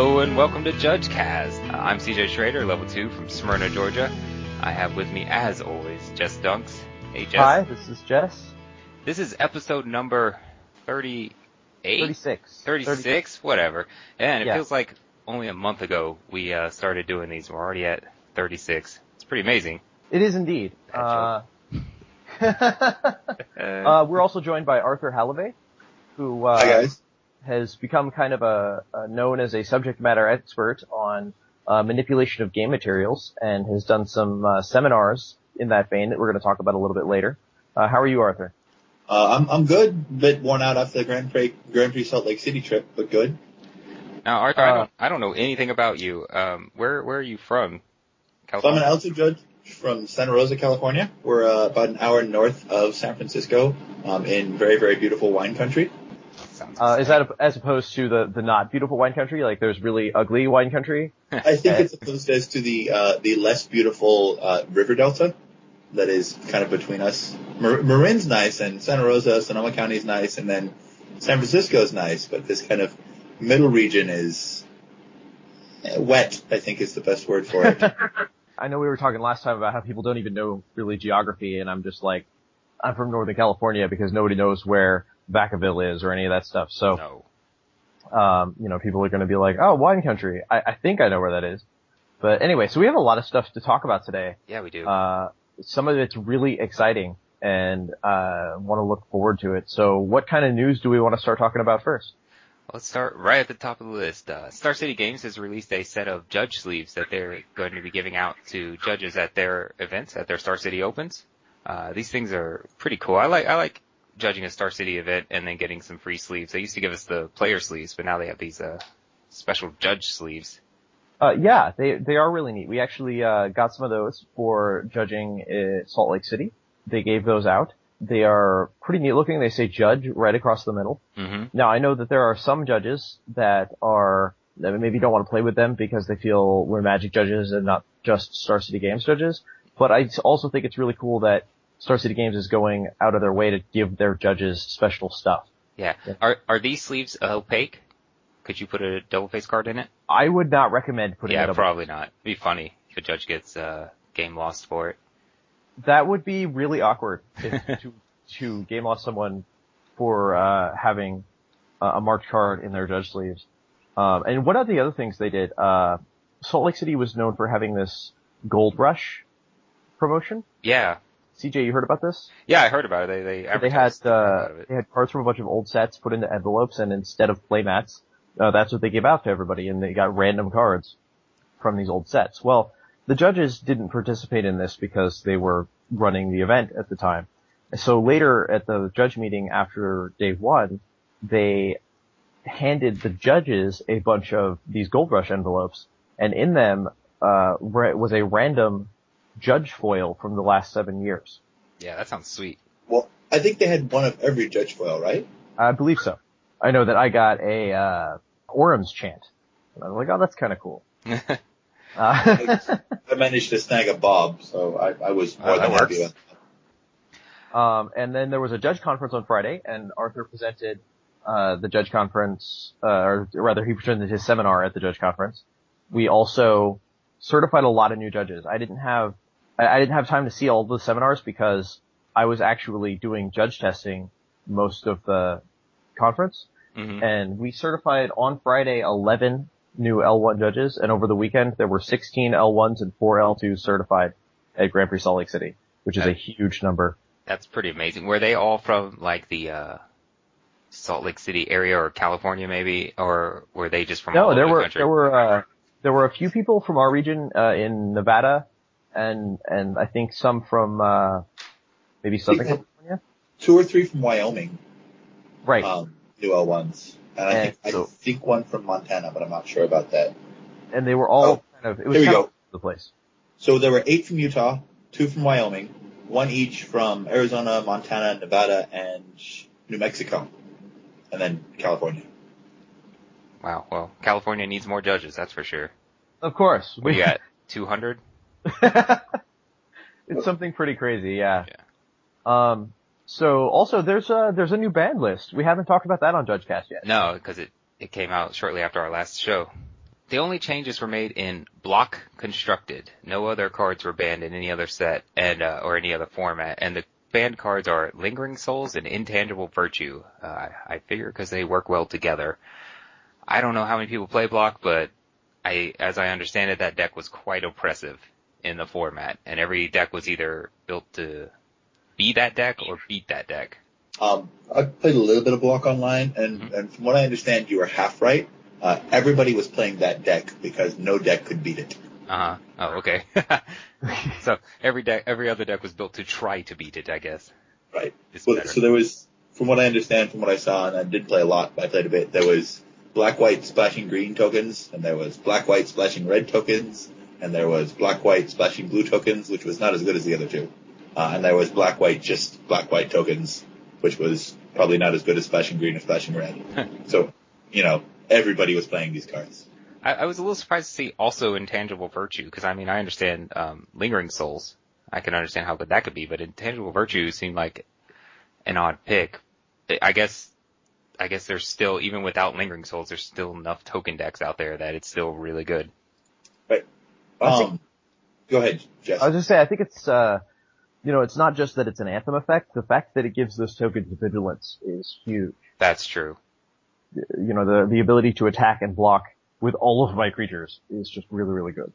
Hello and welcome to JudgeCast. Uh, I'm CJ Schrader, level 2 from Smyrna, Georgia. I have with me, as always, Jess Dunks. Hey Jess. Hi, this is Jess. This is episode number 38? 36. 36? Whatever. And it Yeah. feels like only a month ago we uh, started doing these. We're already at 36. It's pretty amazing. It is indeed. Uh, uh, we're also joined by Arthur Halliday, who uh, Hi guys. Has become kind of a, a known as a subject matter expert on uh, manipulation of game materials and has done some uh, seminars in that vein that we're going to talk about a little bit later. Uh, how are you, Arthur? Uh, I'm I'm good. Bit worn out after the Grand Prix Grand Prix Salt Lake City trip, but good. now, Arthur, I uh, don't, I don't know anything about you. Um, where, where are you from? So I'm an altitude judge from Santa Rosa, California. We're uh, about an hour north of San Francisco, um, in very very beautiful wine country. Sounds Uh, is that as opposed to the, the not beautiful wine country? Like there's really ugly wine country? I think it's opposed as to the uh, the less beautiful uh, river delta that is kind of between us. Mar- Marin's nice, and Santa Rosa, Sonoma County is nice, and then San Francisco is nice, but this kind of middle region is eh, wet. I think is the best word for it. I know we were talking last time about how people don't even know really geography, and I'm just like, I'm from Northern California because nobody knows where Vacaville is or any of that stuff. So, No. um, you know, people are going to be like, oh, wine country. I, I think I know where that is. But anyway, so we have a lot of stuff to talk about today. Yeah, we do. Uh, some of it's really exciting and, uh, want to look forward to it. So what kind of news do we want to start talking about first? Let's start right at the top of the list. Uh, Star City Games has released a set of judge sleeves that they're going to be giving out to judges at their events, at their Star City Opens. Uh, these things are pretty cool. I like, I like judging a Star City event and then getting some free sleeves. They used to give us the player sleeves, but now they have these, uh, special judge sleeves. Uh, yeah, they, they are really neat. We actually, uh, got some of those for judging Salt Lake City. They gave those out. They are pretty neat looking. They say judge right across the middle. hmm Now I know that there are some judges that are, that maybe don't want to play with them because they feel we're magic judges and not just Star City Games judges. But I also think it's really cool that Star City Games is going out of their way to give their judges special stuff. Yeah. Yeah. Are, are these sleeves opaque? Could you put a double face card in it? I would not recommend putting yeah, probably not. It'd be funny if a judge gets, uh, game lost for it. That would be really awkward if, to, to game loss someone for, uh, having uh, a marked card in their judge sleeves. Um, and one of the other things they did, uh, Salt Lake City was known for having this Gold Rush promotion. Yeah. CJ, you heard about this? Yeah, I heard about it. They, they they had, uh, lot of it. they had cards from a bunch of old sets put into envelopes and instead of playmats, uh, that's what they gave out to everybody and they got random cards from these old sets. Well, the judges didn't participate in this because they were running the event at the time. So later at the judge meeting after day one, they handed the judges a bunch of these Gold Rush envelopes and in them, uh, was a random judge foil from the last seven years. Yeah, that sounds sweet. Well, I think they had one of every judge foil, right? I believe so. I know that I got a, uh, Orim's Chant. And I was like, oh, that's kind of cool. Uh, I managed to snag a Bob, so I, I was more that than happy works. with um, and then there was a judge conference on Friday, and Arthur presented uh, the judge conference, uh, or rather, he presented his seminar at the judge conference. We also certified a lot of new judges. I didn't have, I, didn't have time to see all the seminars because I was actually doing judge testing most of the conference. hmm and we certified on Friday 11 new L1 judges, and over the weekend there were 16 L1s and 4 L2s certified at Grand Prix Salt Lake City, which is a huge number. That's pretty amazing. Were they all from like the uh Salt Lake City area or California maybe, or were they just from No, there the were country? there were uh, there were a few people from our region uh, in Nevada, and and I think some from uh, maybe Southern People- California. two or three from Wyoming, Right. um, new L1s. And I think, so- I think one from Montana, but I'm not sure about that. and they were all oh, kind of it was here we kind go. of the place. So there were eight from Utah, two from Wyoming, one each from Arizona, Montana, Nevada, and New Mexico. And then California. Wow. Well, California needs more judges, that's for sure. Of course. We got 200. it's something pretty crazy, yeah. Um, so also there's a, there's a new band list. We haven't talked about that on JudgeCast yet. No, because it it came out shortly after our last show. the only changes were made in block constructed. No other cards were banned in any other set and uh, or any other format, and the banned cards are Lingering Souls and Intangible Virtue. Uh, I figure because they work well together. I don't know how many people play block, but I, as I understand it, that deck was quite oppressive in the format, and every deck was either built to be that deck or beat that deck. Um, I played a little bit of block online, and, mm-hmm. and from what I understand, you were half right. Uh, everybody was playing that deck because no deck could beat it. Uh huh. Oh, okay. so every deck, every other deck was built to try to beat it, I guess. Right. Well, so there was, from what I understand, from what I saw, and I did play a lot, but I played a bit. There was black white splashing green tokens, and there was black white splashing red tokens, and there was black white splashing blue tokens, which was not as good as the other two. Uh, and there was black white just black white tokens, which was probably not as good as splashing green or splashing red. so, you know, everybody was playing these cards. I, I was a little surprised to see also intangible virtue because I mean I understand um, lingering souls. I can understand how good that could be, but intangible virtue seemed like an odd pick. I guess I guess there's still even without lingering souls, there's still enough token decks out there that it's still really good. Right. Um, go ahead, Jeff. I was just say I think it's uh you know, it's not just that it's an anthem effect. The fact that it gives those tokens vigilance is huge. That's true you know, the, the ability to attack and block with all of my creatures is just really, really good.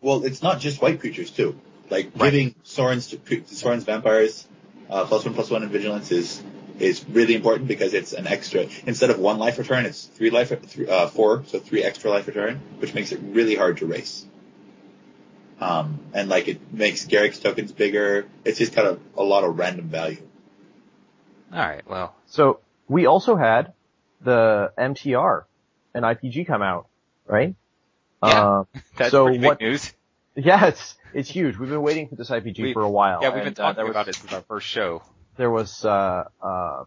Well, it's not just white creatures too. Like right. giving Sorin's to Sorin's vampires uh, plus one plus one in vigilance is is really important because it's an extra. Instead of one life return, it's three life, three, uh, four, so three extra life return, which makes it really hard to race. Um, and like it makes Garruk's tokens bigger. It's just kind of a lot of random value. All right. Well, so we also had the MTR and IPG come out, right? Yeah, um, that's so pretty what, big news. Yeah, it's it's huge. We've been waiting for this IPG we, for a while. Yeah, we've been talking uh, was, about it since our first show. There was uh, uh,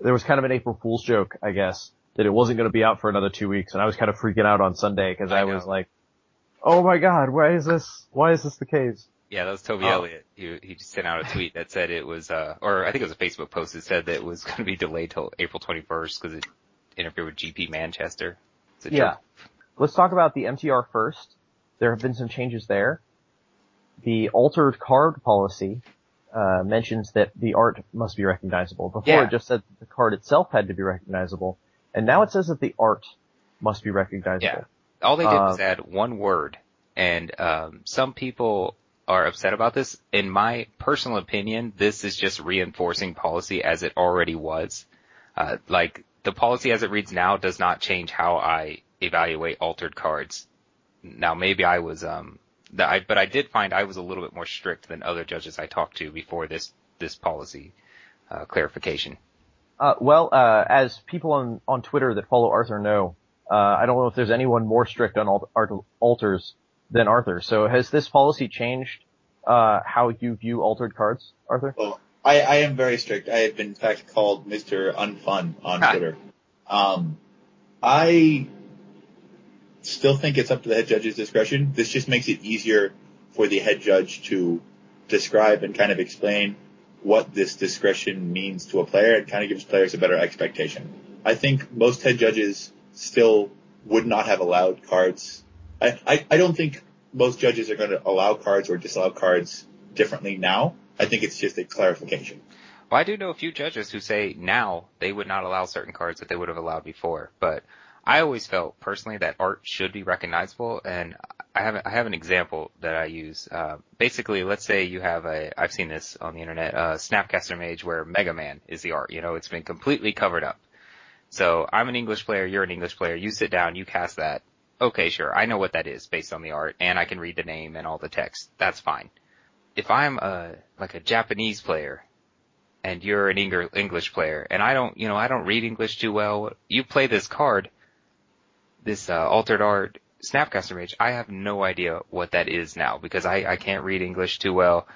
there was kind of an April Fool's joke, I guess, that it wasn't going to be out for another two weeks, and I was kind of freaking out on Sunday because I, I was like, "Oh my God, why is this? Why is this the case?" Yeah, that was Toby oh. Elliott. He he just sent out a tweet that said it was, uh, or I think it was a Facebook post that said that it was going to be delayed till April 21st because it interfered with GP Manchester. Yeah. Let's talk about the MTR first. There have been some changes there. The altered card policy uh, mentions that the art must be recognizable. Before yeah. it just said the card itself had to be recognizable, and now it says that the art must be recognizable. Yeah. All they did uh, was add one word, and um, some people are upset about this. In my personal opinion, this is just reinforcing policy as it already was. Uh, like the policy as it reads now does not change how I evaluate altered cards. Now maybe I was um I, but I did find I was a little bit more strict than other judges I talked to before this this policy uh, clarification. Uh, well, uh, as people on on Twitter that follow Arthur know, uh, I don't know if there's anyone more strict on alt- alters than Arthur. So has this policy changed uh, how you view altered cards, Arthur? Well, I, I am very strict. I have been in fact called Mr. Unfun on Twitter. Um, I still think it's up to the head judge's discretion. This just makes it easier for the head judge to describe and kind of explain what this discretion means to a player. It kind of gives players a better expectation. I think most head judges still would not have allowed cards. I, I, I don't think most judges are going to allow cards or disallow cards differently now. I think it's just a clarification. Well, I do know a few judges who say now they would not allow certain cards that they would have allowed before, but I always felt personally that art should be recognizable, and I have I have an example that I use. Uh, basically, let's say you have a I've seen this on the internet, a Snapcaster Mage where Mega Man is the art. You know, it's been completely covered up. So I'm an English player, you're an English player. You sit down, you cast that. Okay, sure, I know what that is based on the art, and I can read the name and all the text. That's fine. If I'm a like a Japanese player and you're an English player, and I don't, you know, I don't read English too well. You play this card, this uh, altered art Snapcaster Mage. I have no idea what that is now because I, I can't read English too well.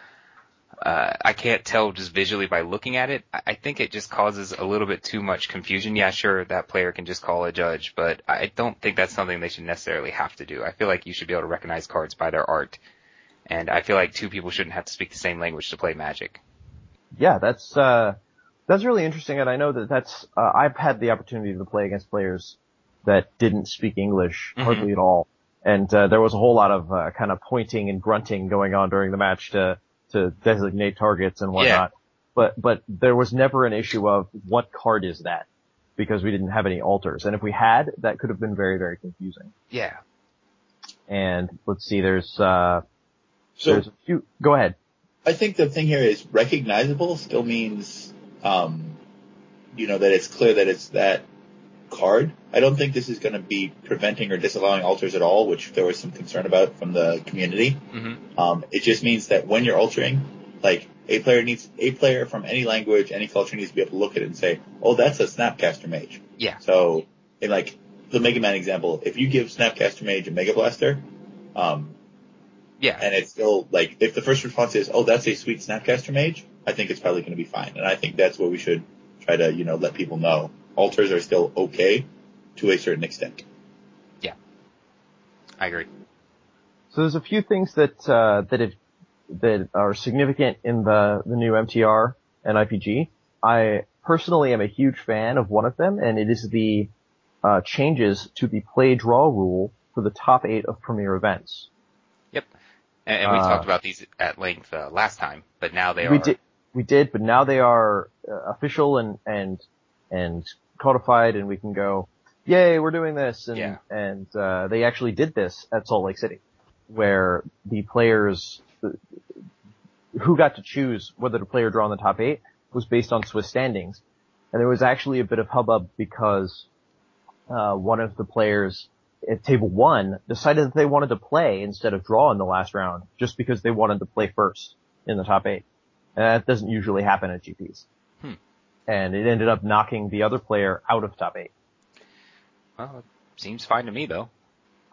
Uh, I can't tell just visually by looking at it. I think it just causes a little bit too much confusion. Yeah, sure, that player can just call a judge, but I don't think that's something they should necessarily have to do. I feel like you should be able to recognize cards by their art. And I feel like two people shouldn't have to speak the same language to play Magic yeah, that's uh, that's really interesting, and I know that that's uh, I've had the opportunity to play against players that didn't speak English Mhm. hardly at all. And uh, there was a whole lot of uh, kind of pointing and grunting going on during the match to to designate targets and whatnot. But but there was never an issue of what card is that because we didn't have any alters. And if we had, that could have been very very confusing. Yeah. And let's see, there's uh So there's a few. Go ahead. I think the thing here is recognizable still means, um, you know, that it's clear that it's that card. I don't think this is going to be preventing or disallowing alters at all, which there was some concern about from the community. hmm Um, it just means that when you're altering, like a player needs a player from any language, any culture needs to be able to look at it and say, "Oh, that's a Snapcaster Mage." Yeah. So, in like the Mega Man example, if you give Snapcaster Mage a Mega Blaster, um, Yeah. and it's still like if the first response is, "Oh, that's a sweet Snapcaster Mage," I think it's probably going to be fine, and I think that's what we should try to you know let people know. Alters are still okay to a certain extent. Yeah, I agree. So there's a few things that uh, that have, that are significant in the the new MTR and IPG. I personally am a huge fan of one of them, and it is the uh, changes to the play draw rule for the top eight of premier events. And, and we Uh, talked about these at length uh, last time, but now they we are. did we did, but now they are uh, official and and and codified, and we can go, yay, we're doing this, and Yeah. and uh, they actually did this at Salt Lake City, where the players uh, who got to choose whether to play or draw in the top eight was based on Swiss standings, and there was actually a bit of hubbub because uh, one of the players at table one decided that they wanted to play instead of draw in the last round, just because they wanted to play first in the top eight. And that doesn't usually happen at GPs. And it ended up knocking the other player out of top eight. Well, it seems fine to me though.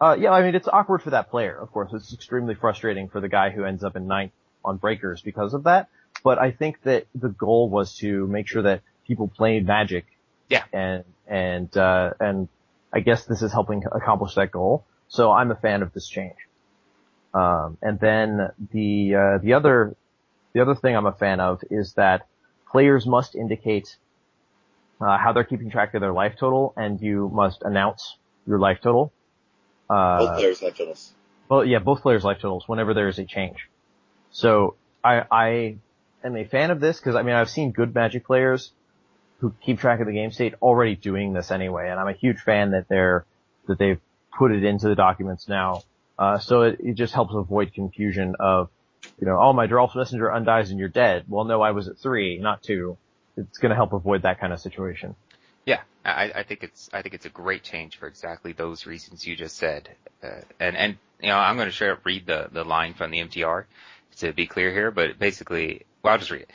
Uh, yeah, I mean, it's awkward for that player, of course. It's extremely frustrating for the guy who ends up in ninth on breakers because of that. But I think that the goal was to make sure that people played Magic. Yeah. And, and, uh, and I guess this is helping accomplish that goal. So I'm a fan of this change. Um, and then the, uh, the other, the other thing I'm a fan of is that players must indicate, uh, how they're keeping track of their life total and you must announce your life total. Uh, Both players have totals. well, yeah, both players' life totals whenever there is a change. So I, I am a fan of this because I mean I've seen good Magic players who keep track of the game state already doing this anyway, and I'm a huge fan that they're that they've put it into the documents now. Uh, so it, it just helps avoid confusion of, you know, oh my Geralf's messenger undies and you're dead. Well, no, I was at three, not two. It's going to help avoid that kind of situation. Yeah, I, I think it's I think it's a great change for exactly those reasons you just said. Uh, and and you know I'm going to share read the the line from the MTR to be clear here, but basically, well I'll just read it.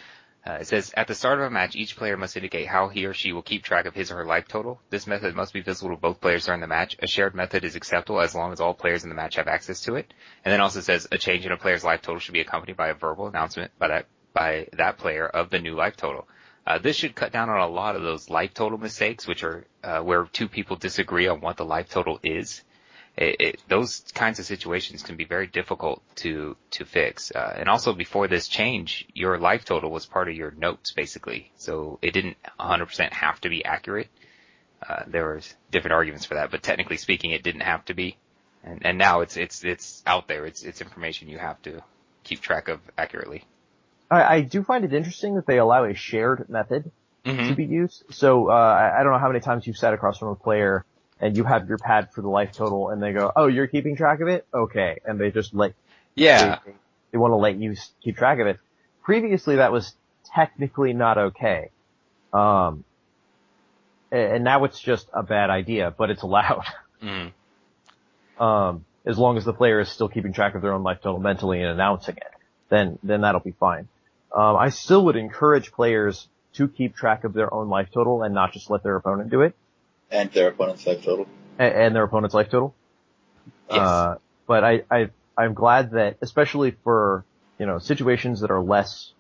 Uh, it says, at the start of a match, each player must indicate how he or she will keep track of his or her life total. This method must be visible to both players during the match. A shared method is acceptable as long as all players in the match have access to it. And then also says, a change in a player's life total should be accompanied by a verbal announcement by that, by that player of the new life total. Uh, this should cut down on a lot of those life total mistakes, which are, uh, where two people disagree on what the life total is. It, it, those kinds of situations can be very difficult to to fix. Uh, and also, before this change, your life total was part of your notes, basically. So it didn't 100% have to be accurate. Uh, there was different arguments for that, but technically speaking, it didn't have to be. And, and now it's it's it's out there. It's it's information you have to keep track of accurately. I, I do find it interesting that they allow a shared method Mm-hmm. to be used. So uh, I I don't know how many times you've sat across from a player and you have your pad for the life total, and they go, "Oh, you're keeping track of it? Okay," and they just let Yeah. they, they want to let you keep track of it. Previously, that was technically not okay, um, and now it's just a bad idea, but it's allowed. Mm. um, as long as the player is still keeping track of their own life total mentally and announcing it, then then that'll be fine. Um, I still would encourage players to keep track of their own life total and not just let their opponent do it, And their opponent's life total. and, and their opponent's life total. Yes. Uh, but I, I, I'm glad that, especially for, you know, situations that are less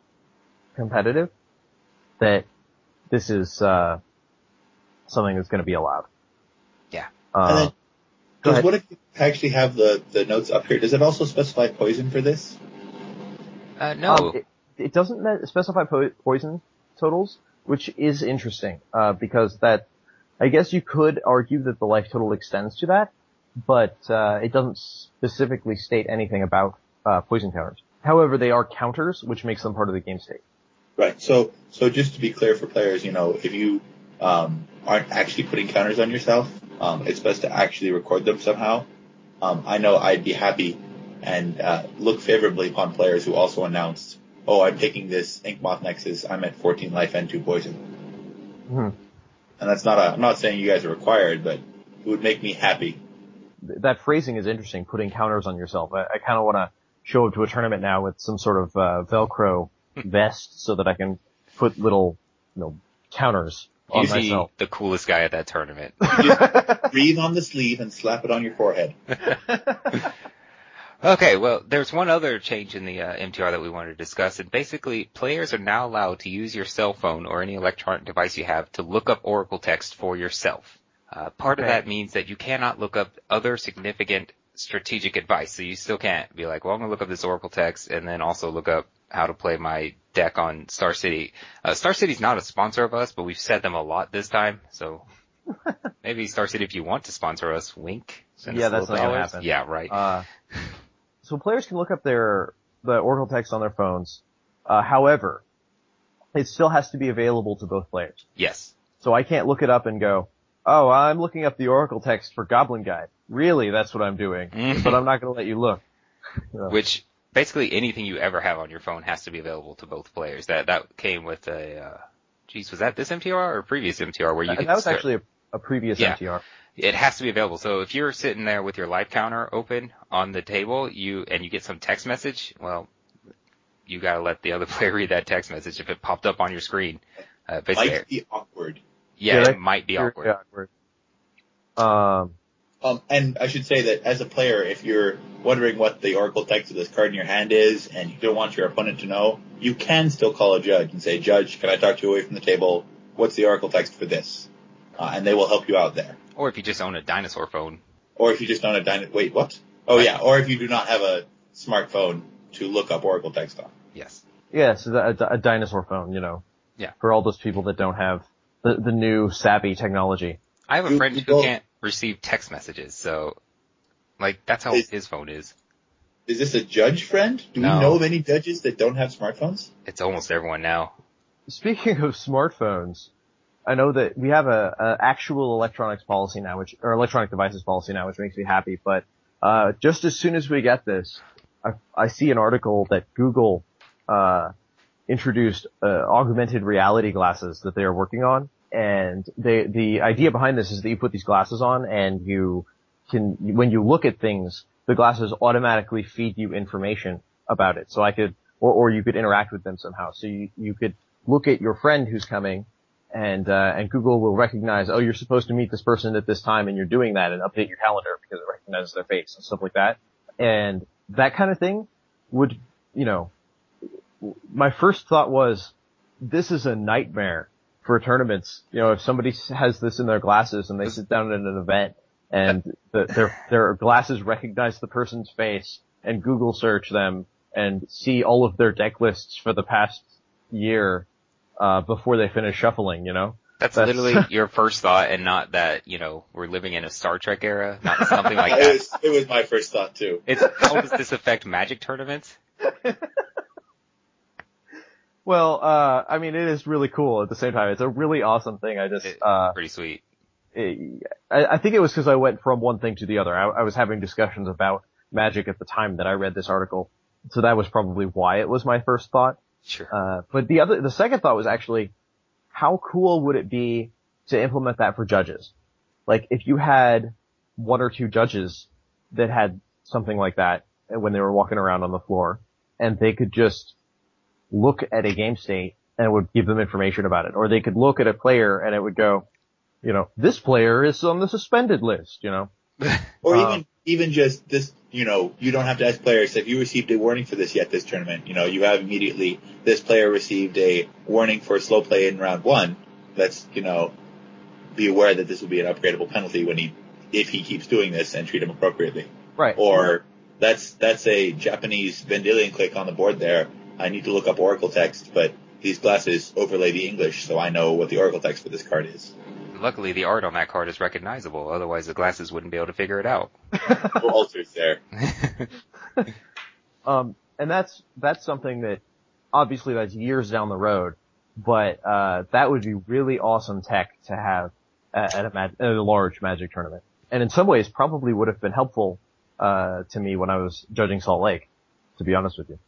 competitive, that this is, uh, something that's going to be allowed. Yeah. And Uh, then, does ahead. what if you actually have the, the notes up here? Does it also specify poison for this? Uh, no. Um, it, it doesn't specify po- poison totals, which is interesting, uh, because that, I guess you could argue that the life total extends to that, but uh, it doesn't specifically state anything about uh, poison counters. However, they are counters, which makes them part of the game state. Right. So, so just to be clear for players, you know, if you um, aren't actually putting counters on yourself, um, it's best to actually record them somehow. Um, I know I'd be happy and uh, look favorably upon players who also announced, "Oh, I'm taking this Ink Inkmoth Nexus. I'm at 14 life and two poison." Hmm. And that's not a. I'm not saying you guys are required, but it would make me happy. That phrasing is interesting, putting counters on yourself. I, I kind of want to show up to a tournament now with some sort of uh, Velcro vest so that I can put little, you know, counters on Usually myself. the coolest guy at that tournament. Just breathe on the sleeve and slap it on your forehead. Okay, well, there's one other change in the uh, MTR that we wanted to discuss, and basically, players are now allowed to use your cell phone or any electronic device you have to look up Oracle text for yourself. Uh, part of that means that you cannot look up other significant strategic advice, so you still can't be like, well, I'm gonna look up this Oracle text and then also look up how to play my deck on Star City. Uh, Star City's not a sponsor of us, but we've said them a lot this time, so maybe Star City, if you want to sponsor us, wink. us Yeah, a that's not gonna happen. Yeah, right. Uh, so players can look up their the Oracle text on their phones. Uh, however, it still has to be available to both players. yes. So I can't look it up and go, "Oh, I'm looking up the Oracle text for Goblin Guide." Really, that's what I'm doing. Mhm. But I'm not going to let you look. Yeah. which basically anything you ever have on your phone has to be available to both players. That that came with a, uh, geez, was that this MTR or previous MTR where you And could that was start- actually a, a previous Yeah. MTR. It has to be available. So if you're sitting there with your life counter open on the table, you and you get some text message, well, you gotta let the other player read that text message if it popped up on your screen. Uh, basically, Might be awkward. yeah, Yeah, it might be awkward. awkward. Um, Um, and I should say that as a player, if you're wondering what the Oracle text of this card in your hand is and you don't want your opponent to know, you can still call a judge and say, Judge, can I talk to you away from the table? What's the Oracle text for this? Uh, and they will help you out there. Or if you just own a dinosaur phone, Or if you just don't have dyna- wait, what? Oh yeah, or if you do not have a smartphone to look up Oracle text on. yes. yeah, so a, a dinosaur phone, you know. Yeah. For all those people that don't have the, the new savvy technology. I have a You- friend you who can't receive text messages, so like that's how Is- his phone is. Is this a judge friend? Do No. we know of any judges that don't have smartphones? It's almost everyone now. Speaking of smartphones, I know that we have a, a actual electronics policy now, which or electronic devices policy now, which makes me happy. But uh, just as soon as we get this, I, I see an article that Google uh, introduced uh, augmented reality glasses that they are working on, and they the idea behind this is that you put these glasses on and you can when you look at things, the glasses automatically feed you information about it. So I could or, or you could interact with them somehow. So you, you could look at your friend who's coming and, uh, and Google will recognize, oh, you're supposed to meet this person at this time and you're doing that and update your calendar because it recognizes their face and stuff like that. And that kind of thing would, you know, my first thought was, this is a nightmare for tournaments. You know, if somebody has this in their glasses and they sit down at an event and the, their, their glasses recognize the person's face and Google search them and see all of their deck lists for the past year, uh, before they finish shuffling, you know? That's, That's- literally your first thought and not that, you know, we're living in a Star Trek era, not something like it, that. was, it was my first thought too. It's, how does this affect magic tournaments? Well, uh, I mean, it is really cool at the same time. It's a really awesome thing. I just, It- uh, Pretty sweet. it, I, I think it was because I went from one thing to the other. I, I was having discussions about magic at the time that I read this article. So that was probably why it was my first thought. Sure. Uh, but the other, the second thought was actually, how cool would it be to implement that for judges? Like if you had one or two judges that had something like that when they were walking around on the floor and they could just look at a game state and it would give them information about it. Or they could look at a player and it would go, you know, this player is on the suspended list, you know? Or Uh, even even just this, you know, you don't have to ask players, have you received a warning for this yet this tournament? You know, you have immediately, this player received a warning for slow play in round one. Let's, you know, be aware that this will be an upgradable penalty when he, if he keeps doing this and treat him appropriately. Right. Or that's, that's a Japanese Vendilion Clique on the board there. I need to look up Oracle text, but these glasses overlay the English so I know what the Oracle text for this card is. Luckily the art on that card is recognizable. Otherwise, the glasses wouldn't be able to figure it out. No alters there. Um, and that's that's something that obviously that's years down the road, but uh, that would be really awesome tech to have at, at, a, mag- at a large Magic tournament, and in some ways probably would have been helpful uh, to me when I was judging Salt Lake, to be honest with you.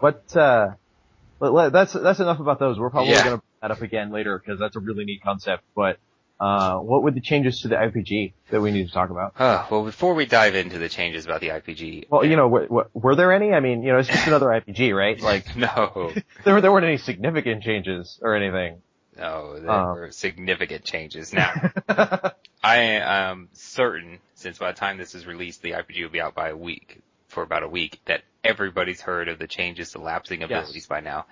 But uh, let- let- that's that's enough about those. We're probably Yeah. going to bring that up again later because that's a really neat concept. But uh, what were the changes to the IPG that we need to talk about? Uh, well, before we dive into the changes about the IPG, Well, you know, w- w- were there any? I mean, you know, it's just another IPG, right? Like, no, there there weren't any significant changes or anything. no, there Um. were significant changes. Now, I am certain, since by the time this is released, the IPG will be out by a week, for about a week, that everybody's heard of the changes to lapsing abilities by now.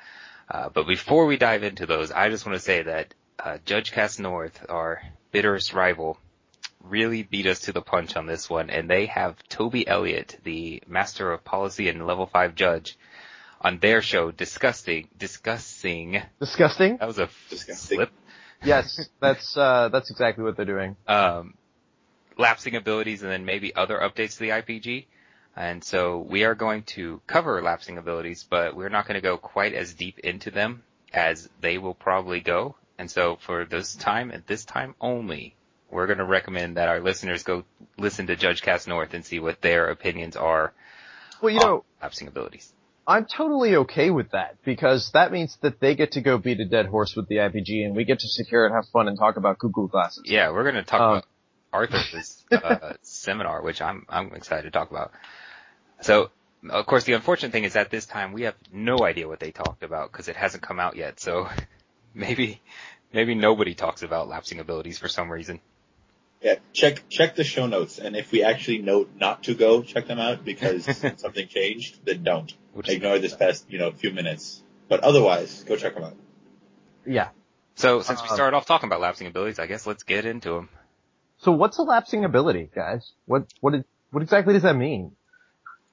Uh, but before we dive into those, I just want to say that uh, Judge Cast North, our bitterest rival, really beat us to the punch on this one, and they have Toby Elliott, the Master of Policy and Level 5 Judge, on their show discussing, discussing, Disgusting? that was a Disgusting. slip, Yes, that's, uh, that's exactly what they're doing. um, lapsing abilities and then maybe other updates to the IPG. And so we are going to cover lapsing abilities, but we're not going to go quite as deep into them as they will probably go. And so for this time and this time only, we're going to recommend that our listeners go listen to Judge Cast North and see what their opinions are Well, you on know, lapsing abilities. I'm totally okay with that because that means that they get to go beat a dead horse with the IPG and we get to sit here and have fun and talk about cuckoo glasses. Yeah, we're going to talk Um, about Arthur's uh, seminar, which I'm I'm excited to talk about. So, of course, the unfortunate thing is at this time we have no idea what they talked about because it hasn't come out yet. So maybe maybe nobody talks about lapsing abilities for some reason. Yeah, check check the show notes, and if we actually note not to go, check them out because something changed. Then don't Which, ignore this past you know few minutes. But otherwise, go check them out. Yeah. so since we Um, started off talking about lapsing abilities, I guess let's get into them. So what's a lapsing ability, guys? What, what, is, what exactly does that mean?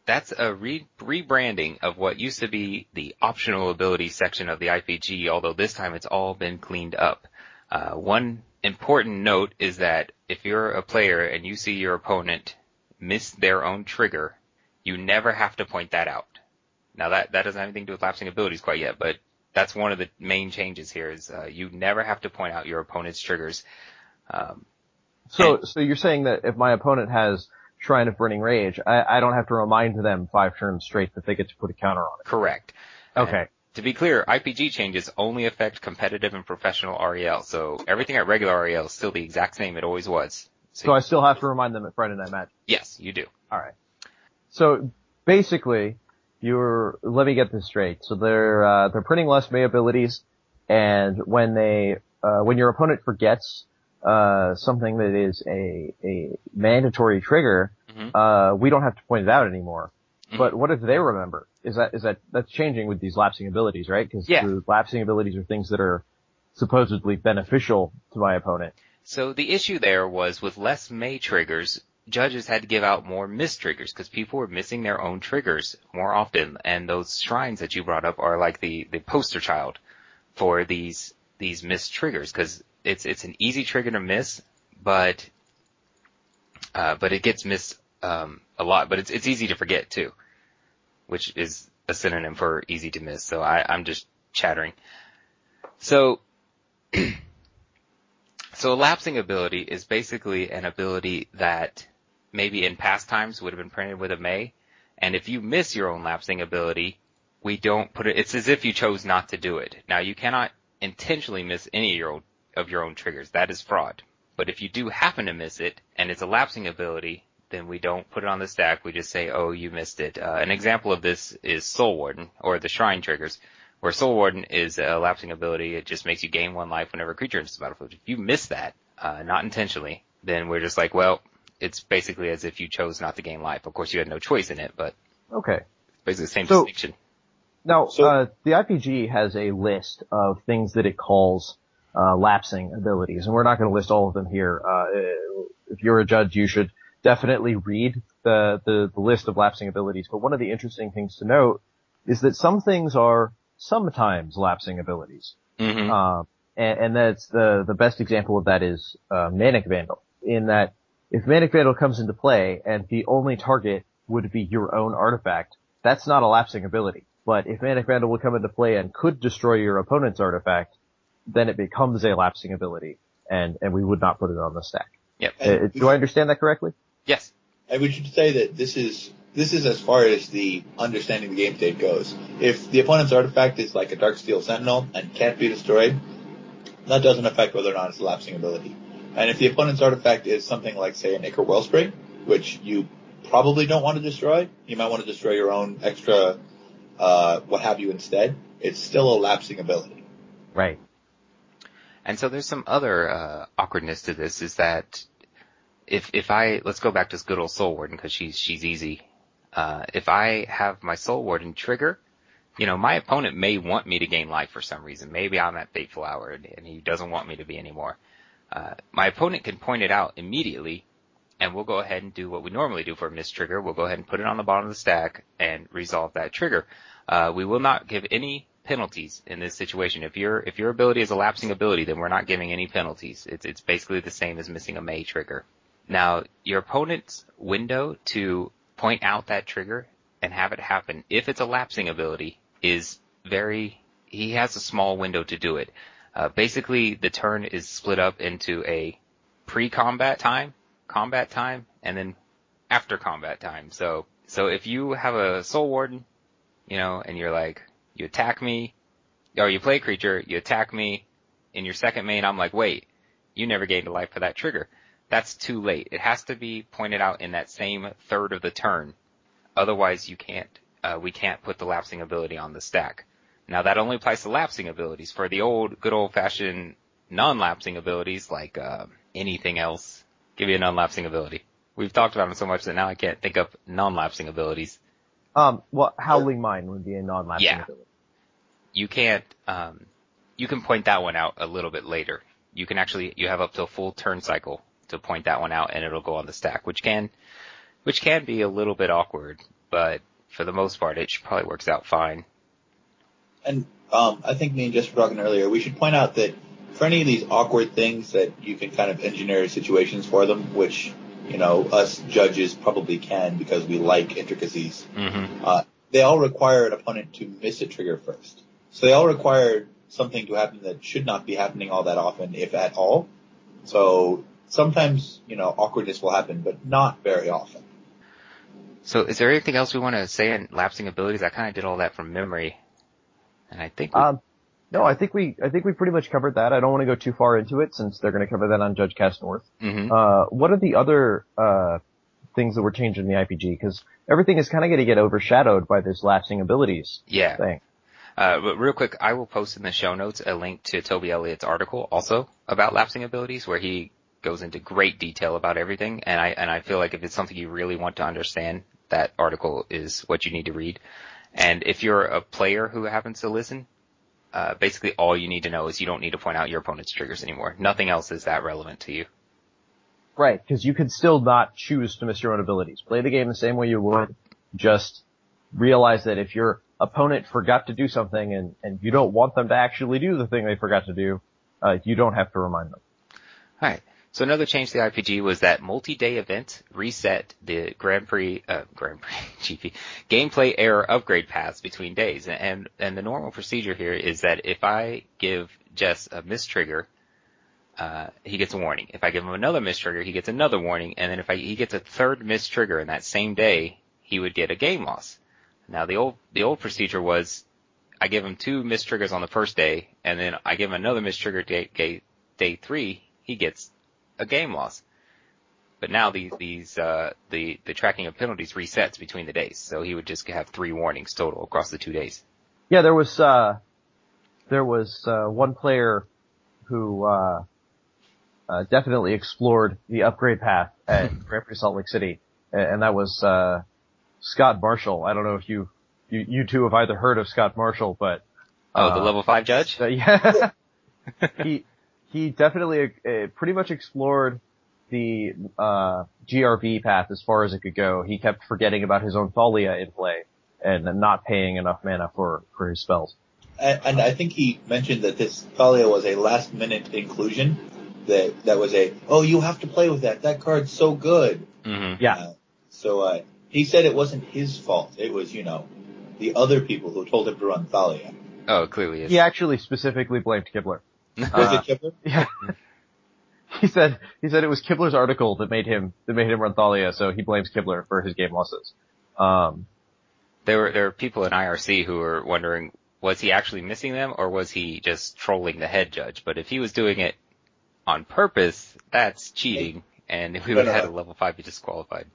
That's a re- rebranding of what used to be the optional ability section of the IPG, although this time it's all been cleaned up. Uh, one important note is that if you're a player and you see your opponent miss their own trigger, you never have to point that out. Now that, that doesn't have anything to do with lapsing abilities quite yet, but that's one of the main changes here is, uh, you never have to point out your opponent's triggers. Um, So, so you're saying that if my opponent has Shrine of Burning Rage, I, I don't have to remind them five turns straight that they get to put a counter on it. correct. Okay. To be clear, IPG changes only affect competitive and professional REL, so everything at regular REL is still the exact same it always was. So I still have to remind them at Friday Night Magic. yes, you do. Alright. So basically, you're, let me get this straight. So they're, uh, they're printing less May abilities, and when they, uh, when your opponent forgets, uh, something that is a, a mandatory trigger, Mhm. uh, we don't have to point it out anymore. Mhm. But what if they remember? Is that, is that, that's changing with these lapsing abilities, right? Cause Yeah. the lapsing abilities are things that are supposedly beneficial to my opponent. So the issue there was with less May triggers, judges had to give out more miss triggers because people were missing their own triggers more often, and those shrines that you brought up are like the, the poster child for these these missed triggers because it's it's an easy trigger to miss, but uh, but it gets missed um, a lot. But it's it's easy to forget too, which is a synonym for easy to miss. So I, I'm just chattering. So so lapsing ability is basically an ability that maybe in past times would have been printed with a May, and if you miss your own lapsing ability, we don't put it. It's as if you chose not to do it. Now you cannot intentionally miss any of your own, of your own triggers. That is fraud. But if you do happen to miss it and it's a lapsing ability, then we don't put it on the stack. We just say, oh, you missed it. Uh, an example of this is Soul Warden or the Shrine triggers, where Soul Warden is a lapsing ability. It just makes you gain one life whenever a creature enters the battlefield. If you miss that, uh, not intentionally, then we're just like, well, it's basically as if you chose not to gain life. Of course, you had no choice in it, but Okay. basically the same So- distinction. Now, So- uh, the IPG has a list of things that it calls uh, lapsing abilities, and we're not going to list all of them here. Uh, if you're a judge, you should definitely read the, the the list of lapsing abilities. But one of the interesting things to note is that some things are sometimes lapsing abilities. hmm Um, And, and that's the, the best example of that is, uh, Manic Vandal. In that, if Manic Vandal comes into play and the only target would be your own artifact, that's not a lapsing ability. But if Manic Vandal will come into play and could destroy your opponent's artifact, then it becomes a lapsing ability, and, and we would not put it on the stack. Yep. Uh, do I understand that correctly? Yes. And would should say that this is this is as far as the understanding the game state goes. If the opponent's artifact is like a Darksteel Sentinel and can't be destroyed, that doesn't affect whether or not it's a lapsing ability. And if the opponent's artifact is something like, say, an Ichor Wellspring, which you probably don't want to destroy, you might want to destroy your own extra, uh, what have you instead, it's still a lapsing ability. Right. And so there's some other uh, awkwardness to this is that if if I let's go back to this good old Soul Warden because she's she's easy. Uh, if I have my Soul Warden trigger, you know, my opponent may want me to gain life for some reason. Maybe I'm at Fateful Hour and, he doesn't want me to be anymore. Uh, my opponent can point it out immediately and we'll go ahead and do what we normally do for a missed trigger. We'll go ahead and put it on the bottom of the stack and resolve that trigger. Uh, we will not give any penalties in this situation. If your if your ability is a lapsing ability, then we're not giving any penalties. It's it's basically the same as missing a May trigger. Now, your opponent's window to point out that trigger and have it happen, if it's a lapsing ability, is very. He has a small window to do it. Uh, basically, the turn is split up into a pre-combat time, combat time, and then after combat time. So, so if you have a Soul Warden, you know, and you're like, you attack me, or you play a creature, you attack me, in your second main, I'm like, wait, you never gained a life for that trigger. That's too late. It has to be pointed out in that same third of the turn. Otherwise you can't, uh, we can't put the lapsing ability on the stack. Now that only applies to lapsing abilities. For the old, good old fashioned non-lapsing abilities, like, uh, anything else, give you a non-lapsing ability. We've talked about them so much that now I can't think of non-lapsing abilities. Um, well, Howling Mine would be a non-lapsing Yeah. ability. You can't um you can point that one out a little bit later. You can actually you have up to a full turn cycle to point that one out and it'll go on the stack, which can which can be a little bit awkward, but for the most part it probably works out fine. And um, I think me and Jess were talking earlier. We should point out that for any of these awkward things that you can kind of engineer situations for them, which you know us judges probably can because we like intricacies. Mm-hmm. Uh, they all require an opponent to miss a trigger first. So they all require something to happen that should not be happening all that often, if at all. So sometimes you know awkwardness will happen, but not very often. So is there anything else we want to say in lapsing abilities? I kind of did all that from memory. And I think we, Um, no, I think we, I think we pretty much covered that. I don't want to go too far into it since they're going to cover that on Judge Cast North. mhm. Uh, what are the other, uh, things that were changed in the IPG? Cause everything is kind of going to get overshadowed by this lapsing abilities yeah. thing. Uh, but real quick, I will post in the show notes a link to Toby Elliott's article also about lapsing abilities where he goes into great detail about everything. And I, and I feel like if it's something you really want to understand, that article is what you need to read. And if you're a player who happens to listen, uh, basically all you need to know is you don't need to point out your opponent's triggers anymore. Nothing else is that relevant to you. Right, because you could still not choose to miss your own abilities. Play the game the same way you would. Just realize that if your opponent forgot to do something and, and you don't want them to actually do the thing they forgot to do, uh, you don't have to remind them. Alright. So another change to the IPG was that multi-day event reset the Grand Prix, uh, Grand Prix, GP, gameplay error upgrade paths between days. And, and the normal procedure here is that if I give Jess a mistrigger, uh, he gets a warning. If I give him another miss trigger, he gets another warning. And then if I, he gets a third miss trigger in that same day, he would get a game loss. Now the old, the old procedure was I give him two mistriggers on the first day, and then I give him another mistrigger day, day, day three, he gets a game loss. But now these, these, uh, the, the tracking of penalties resets between the days. So he would just have three warnings total across the two days. Yeah, there was, uh, there was, uh, one player who, uh, uh, definitely explored the upgrade path at Grand Prix Salt Lake City, and, and that was, uh, Scott Marshall. I don't know if you, you, you two have either heard of Scott Marshall, but, Oh, the uh, level five judge? uh, yeah, he, he definitely, uh, pretty much explored the, uh, GRV path as far as it could go. He kept forgetting about his own Thalia in play and not paying enough mana for, for his spells. and, and I think he mentioned that this Thalia was a last minute inclusion. That that was a oh you have to play with that. That card's so good. hmm Yeah. Uh, so uh, he said it wasn't his fault. It was you know the other people who told him to run Thalia. Oh, clearly is. He actually specifically blamed Kibler. Was Uh, it Kipler? Yeah. he said he said it was Kibler's article that made him that made him run Thalia, so he blames Kibler for his game losses. Um, There were there were people in IRC who were wondering was he actually missing them or was he just trolling the head judge? But if he was doing it on purpose, that's cheating, and we would have had a level five be disqualified.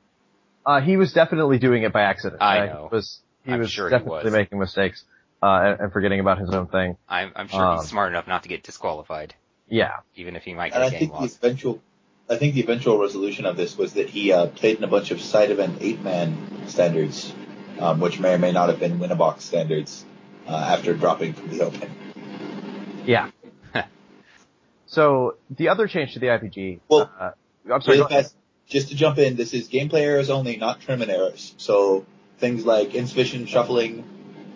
Uh, he was definitely doing it by accident. I know. He was he I'm was sure he definitely was. making mistakes uh, and, and forgetting about his own thing. I'm I'm sure Um, he's smart enough not to get disqualified, Yeah. even if he might And get I a game think the eventual, I think the eventual resolution of this was that he uh, played in a bunch of side event eight man standards, um, which may or may not have been Winnabox standards uh, after dropping from the open. Yeah. so the other change to the IPG. Well, uh, I'm sorry. Really fast, just to jump in, this is gameplay errors only, not tournament errors. So things like insufficient shuffling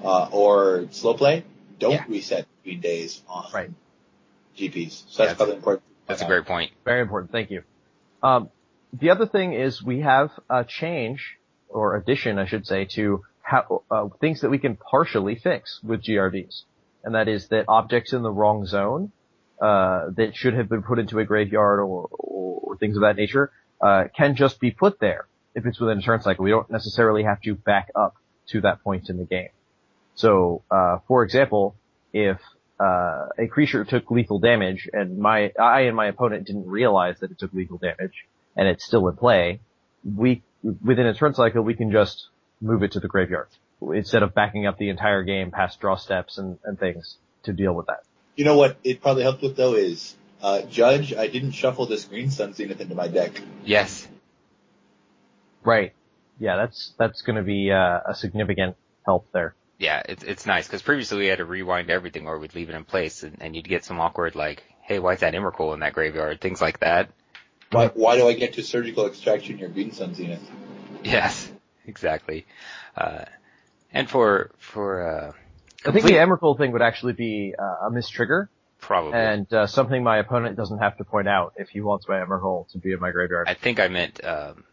uh, or slow play don't Yeah. reset between days on Right. GPs. So Yeah, that's probably important. That's a great point. Very important. Thank you. Um, the other thing is we have a change or addition, I should say, to how, uh, things that we can partially fix with GRVs, and that is that objects in the wrong zone uh, that should have been put into a graveyard or, or, or things of that nature uh, can just be put there if it's within a turn cycle. We don't necessarily have to back up to that point in the game. So, uh, for example, if uh, a creature took lethal damage and my I and my opponent didn't realize that it took lethal damage and it's still in play, we within a turn cycle we can just move it to the graveyard instead of backing up the entire game past draw steps and, and things to deal with that. You know what it probably helped with though is uh, Judge. I didn't shuffle this Green Sun Zenith into my deck. Yes. Right. Yeah, that's that's going to be uh, a significant help there. Yeah, it's it's nice because previously we had to rewind everything or we'd leave it in place and, and you'd get some awkward like, hey, why is that Emrakul in that graveyard? Things like that. Why, why do I get to surgical extraction your Green Sun Zenith? Yes, exactly. Uh, and for for uh, I think the complete- Emrakul thing would actually be uh, a mistrigger probably. and uh, something my opponent doesn't have to point out if he wants my Emrakul to be in my graveyard. I think I meant um,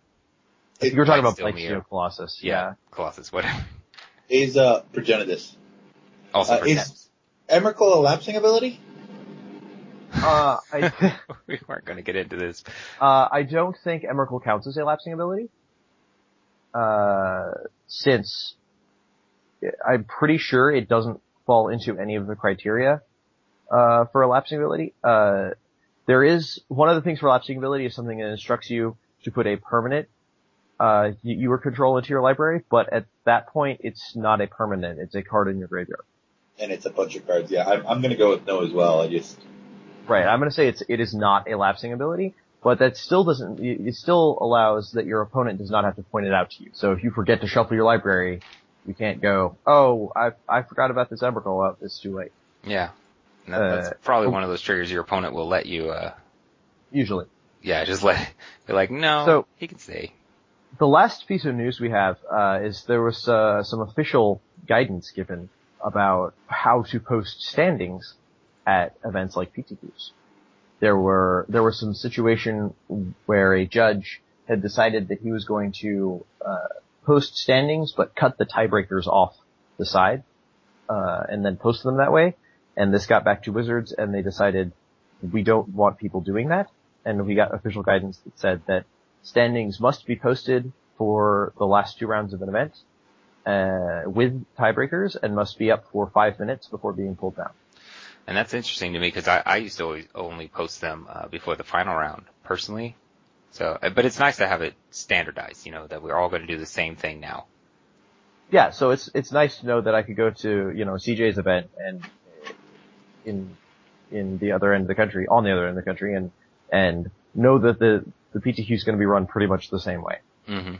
you were talking about Blightsteel Blightsteel Mirror. Colossus. yeah, Colossus, whatever. Is uh, Progenitus. Also Uh, is Nets. Emrakul a lapsing ability? Uh, I, we weren't going to get into this. uh, I don't think Emrakul counts as a lapsing ability. Uh, since I'm pretty sure it doesn't fall into any of the criteria, uh, for a lapsing ability. Uh, there is, one of the things for lapsing ability is something that instructs you to put a permanent, uh, y- your control into your library, but at that point it's not a permanent, it's a card in your graveyard. And it's a bunch of cards. Yeah, I'm, I'm gonna go with no as well. I just Right. I'm going to say it's it is not a lapsing ability, but that still doesn't. It it still allows that your opponent does not have to point it out to you. So if you forget to shuffle your library, you can't go, "Oh, I I forgot about this Emrakul. Oh, it's too late." Yeah. And that- Uh, that's probably one of those triggers your opponent will let you, uh, Usually. yeah, just let, be like, no, So- he can stay. The last piece of news we have uh, is there was uh, some official guidance given about how to post standings at events like PTQs. There were there was some situation where a judge had decided that he was going to uh, post standings but cut the tiebreakers off the side uh, and then post them that way. And this got back to Wizards and they decided we don't want people doing that. And we got official guidance that said that standings must be posted for the last two rounds of an event uh, with tiebreakers and must be up for five minutes before being pulled down. And that's interesting to me because I, I used to always only post them, uh, before the final round, personally. So, uh, but it's nice to have it standardized, you know, that we're all going to do the same thing now. Yeah, so it's it's nice to know that I could go to you know CJ's event and in in the other end of the country, on the other end of the country, and and know that the the PTQ is going to be run pretty much the same way. hmm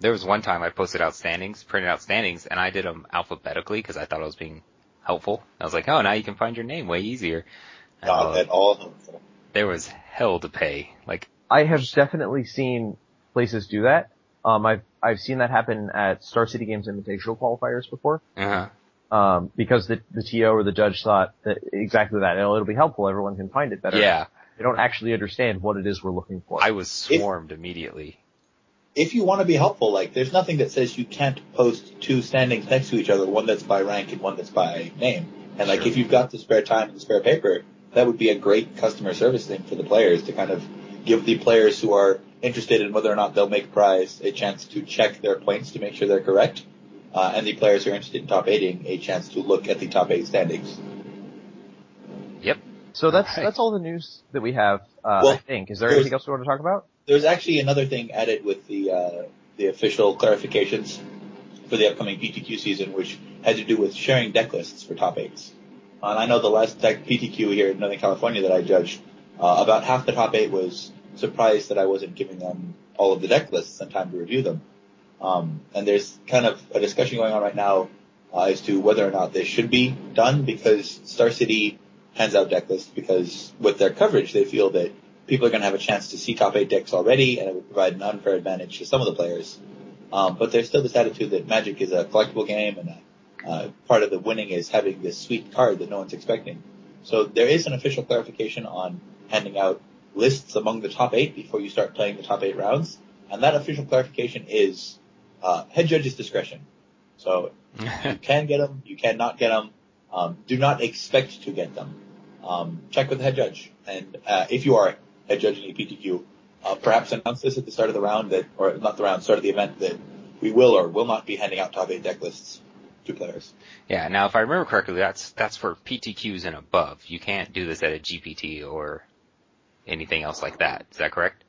There was one time I posted out standings, printed out standings, and I did them alphabetically because I thought I was being helpful. I was like, oh, now you can find your name way easier. And, not uh, at all helpful. there was hell to pay. Like, I have definitely seen places do that. Um, I've I've seen that happen at Star City Games Invitational qualifiers before. uh Um, because the, the TO or the judge thought that exactly that. It'll, it'll be helpful. Everyone can find it better. Yeah. They don't actually understand what it is we're looking for. I was swarmed immediately. If you want to be helpful, like there's nothing that says you can't post two standings next to each other, one that's by rank and one that's by name. And like Sure. if you've got the spare time and the spare paper, that would be a great customer service thing for the players to kind of give the players who are interested in whether or not they'll make prize a chance to check their points to make sure they're correct. Uh, and the players who are interested in top eighting a chance to look at the top eight standings. Yep. so that's, Alright. that's all the news that we have, uh, Well, I think. Is there anything else we want to talk about? There's actually another thing added with the uh, the official clarifications for the upcoming PTQ season, which had to do with sharing deck lists for top eights. And I know the last deck PTQ here in Northern California that I judged, uh, about half the top eight was surprised that I wasn't giving them all of the deck lists and time to review them. Um, and there's kind of a discussion going on right now uh, as to whether or not this should be done because Star City hands out deck lists because with their coverage they feel that people are going to have a chance to see top eight decks already, and it would provide an unfair advantage to some of the players. Um, but there's still this attitude that Magic is a collectible game, and uh, part of the winning is having this sweet card that no one's expecting. So there is an official clarification on handing out lists among the top eight before you start playing the top eight rounds, and that official clarification is uh, head judge's discretion. So you can get them, you cannot get them. Um, do not expect to get them. Um, check with the head judge, and uh, if you are a head judge in a PTQ, uh, perhaps announce this at the start of the round that, or not the round, start of the event that we will or will not be handing out top eight deck lists to players. yeah. Now, if I remember correctly, that's that's for PTQs and above. You can't do this at a GPT or anything else like that. Is that correct?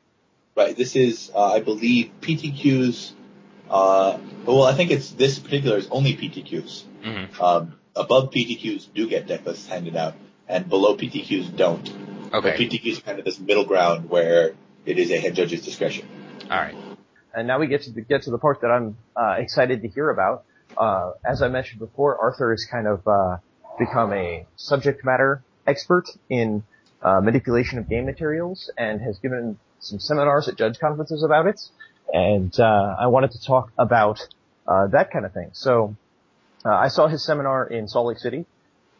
Right. This is, uh, I believe, PTQs. Uh, well, I think it's this particular is only PTQs. Mm-hmm. Um, above PTQs do get deck lists handed out, and below PTQs don't. But Okay. PTQs are kind of this middle ground where it is a head judge's discretion. All right. And now we get to the, get to the part that I'm uh, excited to hear about. Uh, as I mentioned before, Arthur has kind of uh, become a subject matter expert in uh, manipulation of game materials and has given some seminars at judge conferences about it. And uh, I wanted to talk about uh, that kind of thing. So uh, I saw his seminar in Salt Lake City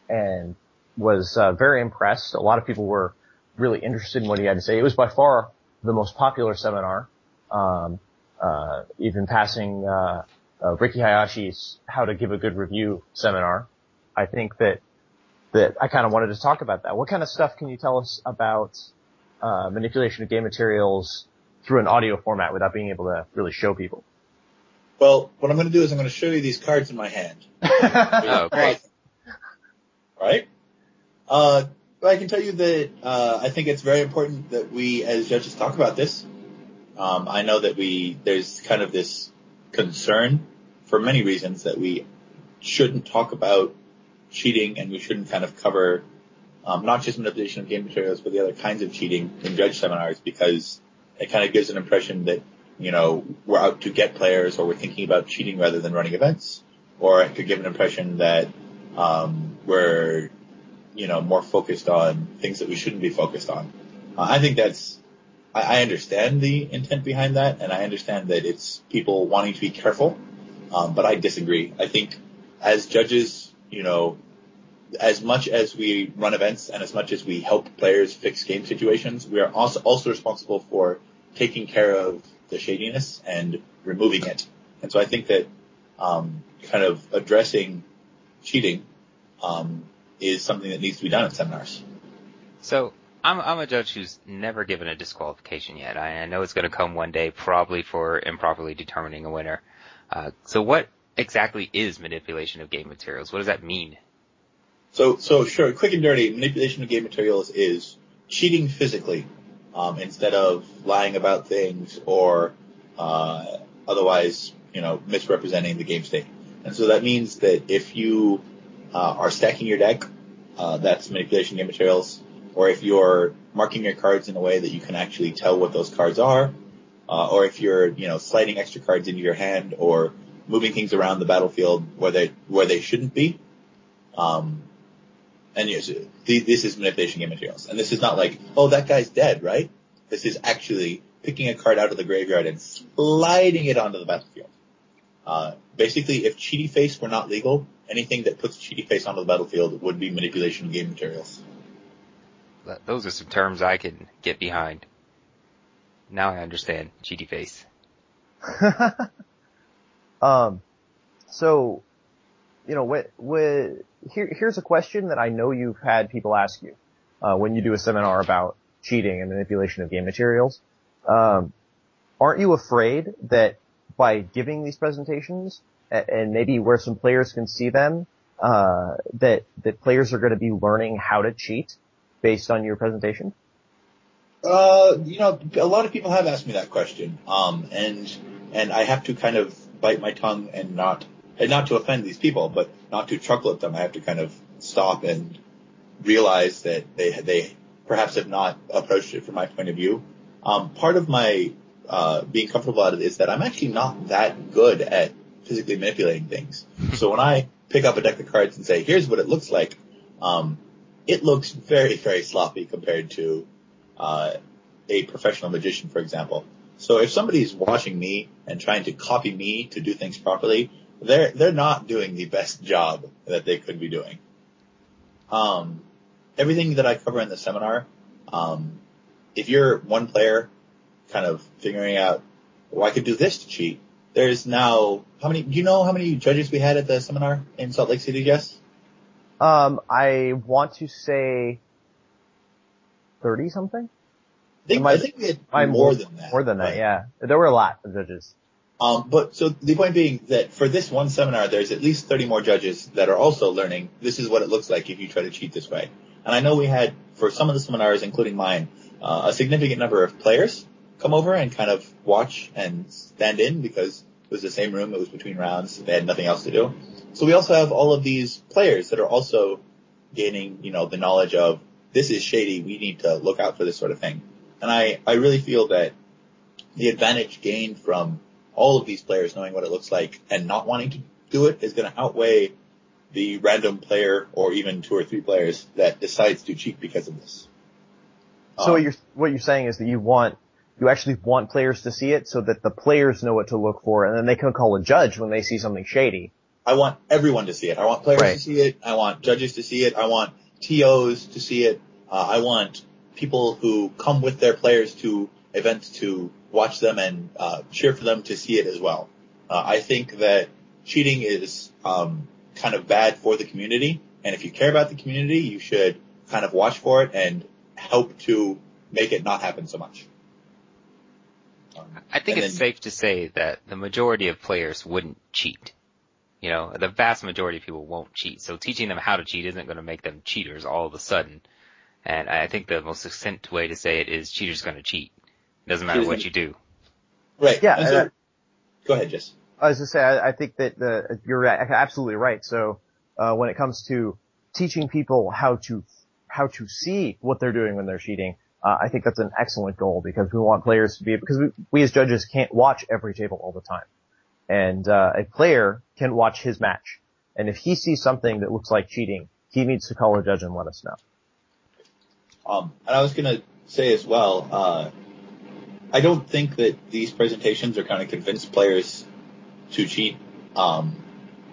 and was uh, very impressed. A lot of people were really interested in what he had to say. It was by far the most popular seminar um, uh, even passing uh, uh, Ricky Hayashi's "How to Give a Good Review" seminar. I think that that I kind of wanted to talk about that. What kind of stuff can you tell us about uh, manipulation of game materials through an audio format without being able to really show people? Well, what I'm going to do is I'm going to show you these cards in my hand. Oh, great. Right? Uh, but I can tell you that uh, I think it's very important that we, as judges, talk about this. Um, I know that we there's kind of this concern for many reasons that we shouldn't talk about cheating and we shouldn't kind of cover um, not just manipulation of game materials but the other kinds of cheating in judge seminars because it kind of gives an impression that you know we're out to get players or we're thinking about cheating rather than running events or it could give an impression that um, we're you know more focused on things that we shouldn't be focused on. Uh, I think that's I, I understand the intent behind that, and I understand that it's people wanting to be careful, um, but I disagree. I think as judges, you know, as much as we run events and as much as we help players fix game situations, we are also also responsible for taking care of the shadiness and removing it. And so I think that um, kind of addressing cheating um, is something that needs to be done at seminars. So I'm I'm a judge who's never given a disqualification yet. I, I know it's going to come one day, probably for improperly determining a winner. Uh, so what exactly is manipulation of game materials? What does that mean? So, so sure, quick and dirty, manipulation of game materials is cheating physically, um, instead of lying about things or, uh, otherwise, you know, misrepresenting the game state. And so that means that if you, uh, are stacking your deck, uh, that's manipulation game materials, or if you're marking your cards in a way that you can actually tell what those cards are, uh, or if you're, you know, sliding extra cards into your hand or moving things around the battlefield where they, where they shouldn't be, um, and yes, th- this is manipulation game materials. And this is not like, oh, that guy's dead, right? This is actually picking a card out of the graveyard and sliding it onto the battlefield. Uh, basically, if Cheaty Face were not legal anything that puts cheaty face onto the battlefield would be manipulation of game materials. Those are some terms I can get behind. Now I understand cheaty face. um, so, you know, what, what, here, here's a question that I know you've had people ask you, uh, when you do a seminar about cheating and manipulation of game materials. Um, aren't you afraid that by giving these presentations and maybe where some players can see them, uh, that, that players are going to be learning how to cheat based on your presentation? Uh, you know, a lot of people have asked me that question. Um, and, and I have to kind of bite my tongue and not, and not to offend these people, but not to chuckle at them. I have to kind of stop and realize that they, they perhaps have not approached it from my point of view. Um, part of my, uh, being comfortable at it is that I'm actually not that good at physically manipulating things. so when I pick up a deck of cards and say, here's what it looks like, um, it looks very, very sloppy compared to, uh, a professional magician, for example. So if somebody's watching me and trying to copy me to do things properly, they're, they're not doing the best job that they could be doing. Um, everything that I cover in the seminar, um, if you're one player kind of figuring out, well, I could do this to cheat, there's now, how many, do you know how many judges we had at the seminar in Salt Lake City, Jess? Um, I want to say 30 something? I think, I think we had I'm more than that. More than that, yeah. There were a lot of judges. Um, but so the point being that for this one seminar, there's at least 30 more judges that are also learning this is what it looks like if you try to cheat this way. And I know we had, for some of the seminars, including mine, uh, a significant number of players come over and kind of watch and stand in because it was the same room. It was between rounds. They had nothing else to do. So we also have all of these players that are also gaining, you know, the knowledge of this is shady. We need to look out for this sort of thing. And I, I really feel that the advantage gained from all of these players knowing what it looks like and not wanting to do it is going to outweigh the random player or even two or three players that decides to cheat because of this. So um, what you're what you're saying is that you want you actually want players to see it so that the players know what to look for and then they can call a judge when they see something shady. I want everyone to see it. I want players right. to see it. I want judges to see it. I want TOs to see it. Uh, I want people who come with their players to events to watch them and uh, cheer for them to see it as well. Uh, I think that cheating is um, kind of bad for the community, and if you care about the community, you should kind of watch for it and help to make it not happen so much. Um, I think it's then, safe to say that the majority of players wouldn't cheat. You know, the vast majority of people won't cheat. So teaching them how to cheat isn't going to make them cheaters all of a sudden. And I think the most succinct way to say it is cheaters going to cheat. It doesn't matter what you do. Right. Yeah. So, go ahead, Jess. I was to say, I, I, think that the, you're absolutely right. So, uh, when it comes to teaching people how to, how to see what they're doing when they're cheating, uh, I think that's an excellent goal because we want players to be, because we, we as judges can't watch every table all the time. And, uh, a player can watch his match. And if he sees something that looks like cheating, he needs to call a judge and let us know. Um, and I was gonna say as well, uh, I don't think that these presentations are going to convince players to cheat um,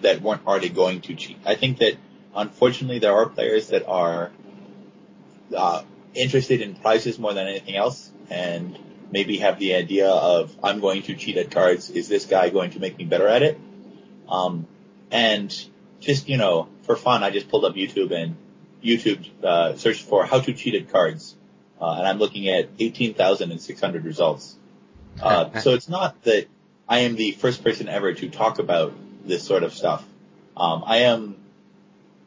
that weren't already going to cheat. I think that unfortunately there are players that are uh, interested in prizes more than anything else, and maybe have the idea of I'm going to cheat at cards. Is this guy going to make me better at it? Um, and just you know, for fun, I just pulled up YouTube and YouTube uh, searched for how to cheat at cards, uh, and I'm looking at 18,600 results. Uh, so it's not that I am the first person ever to talk about this sort of stuff. Um, I am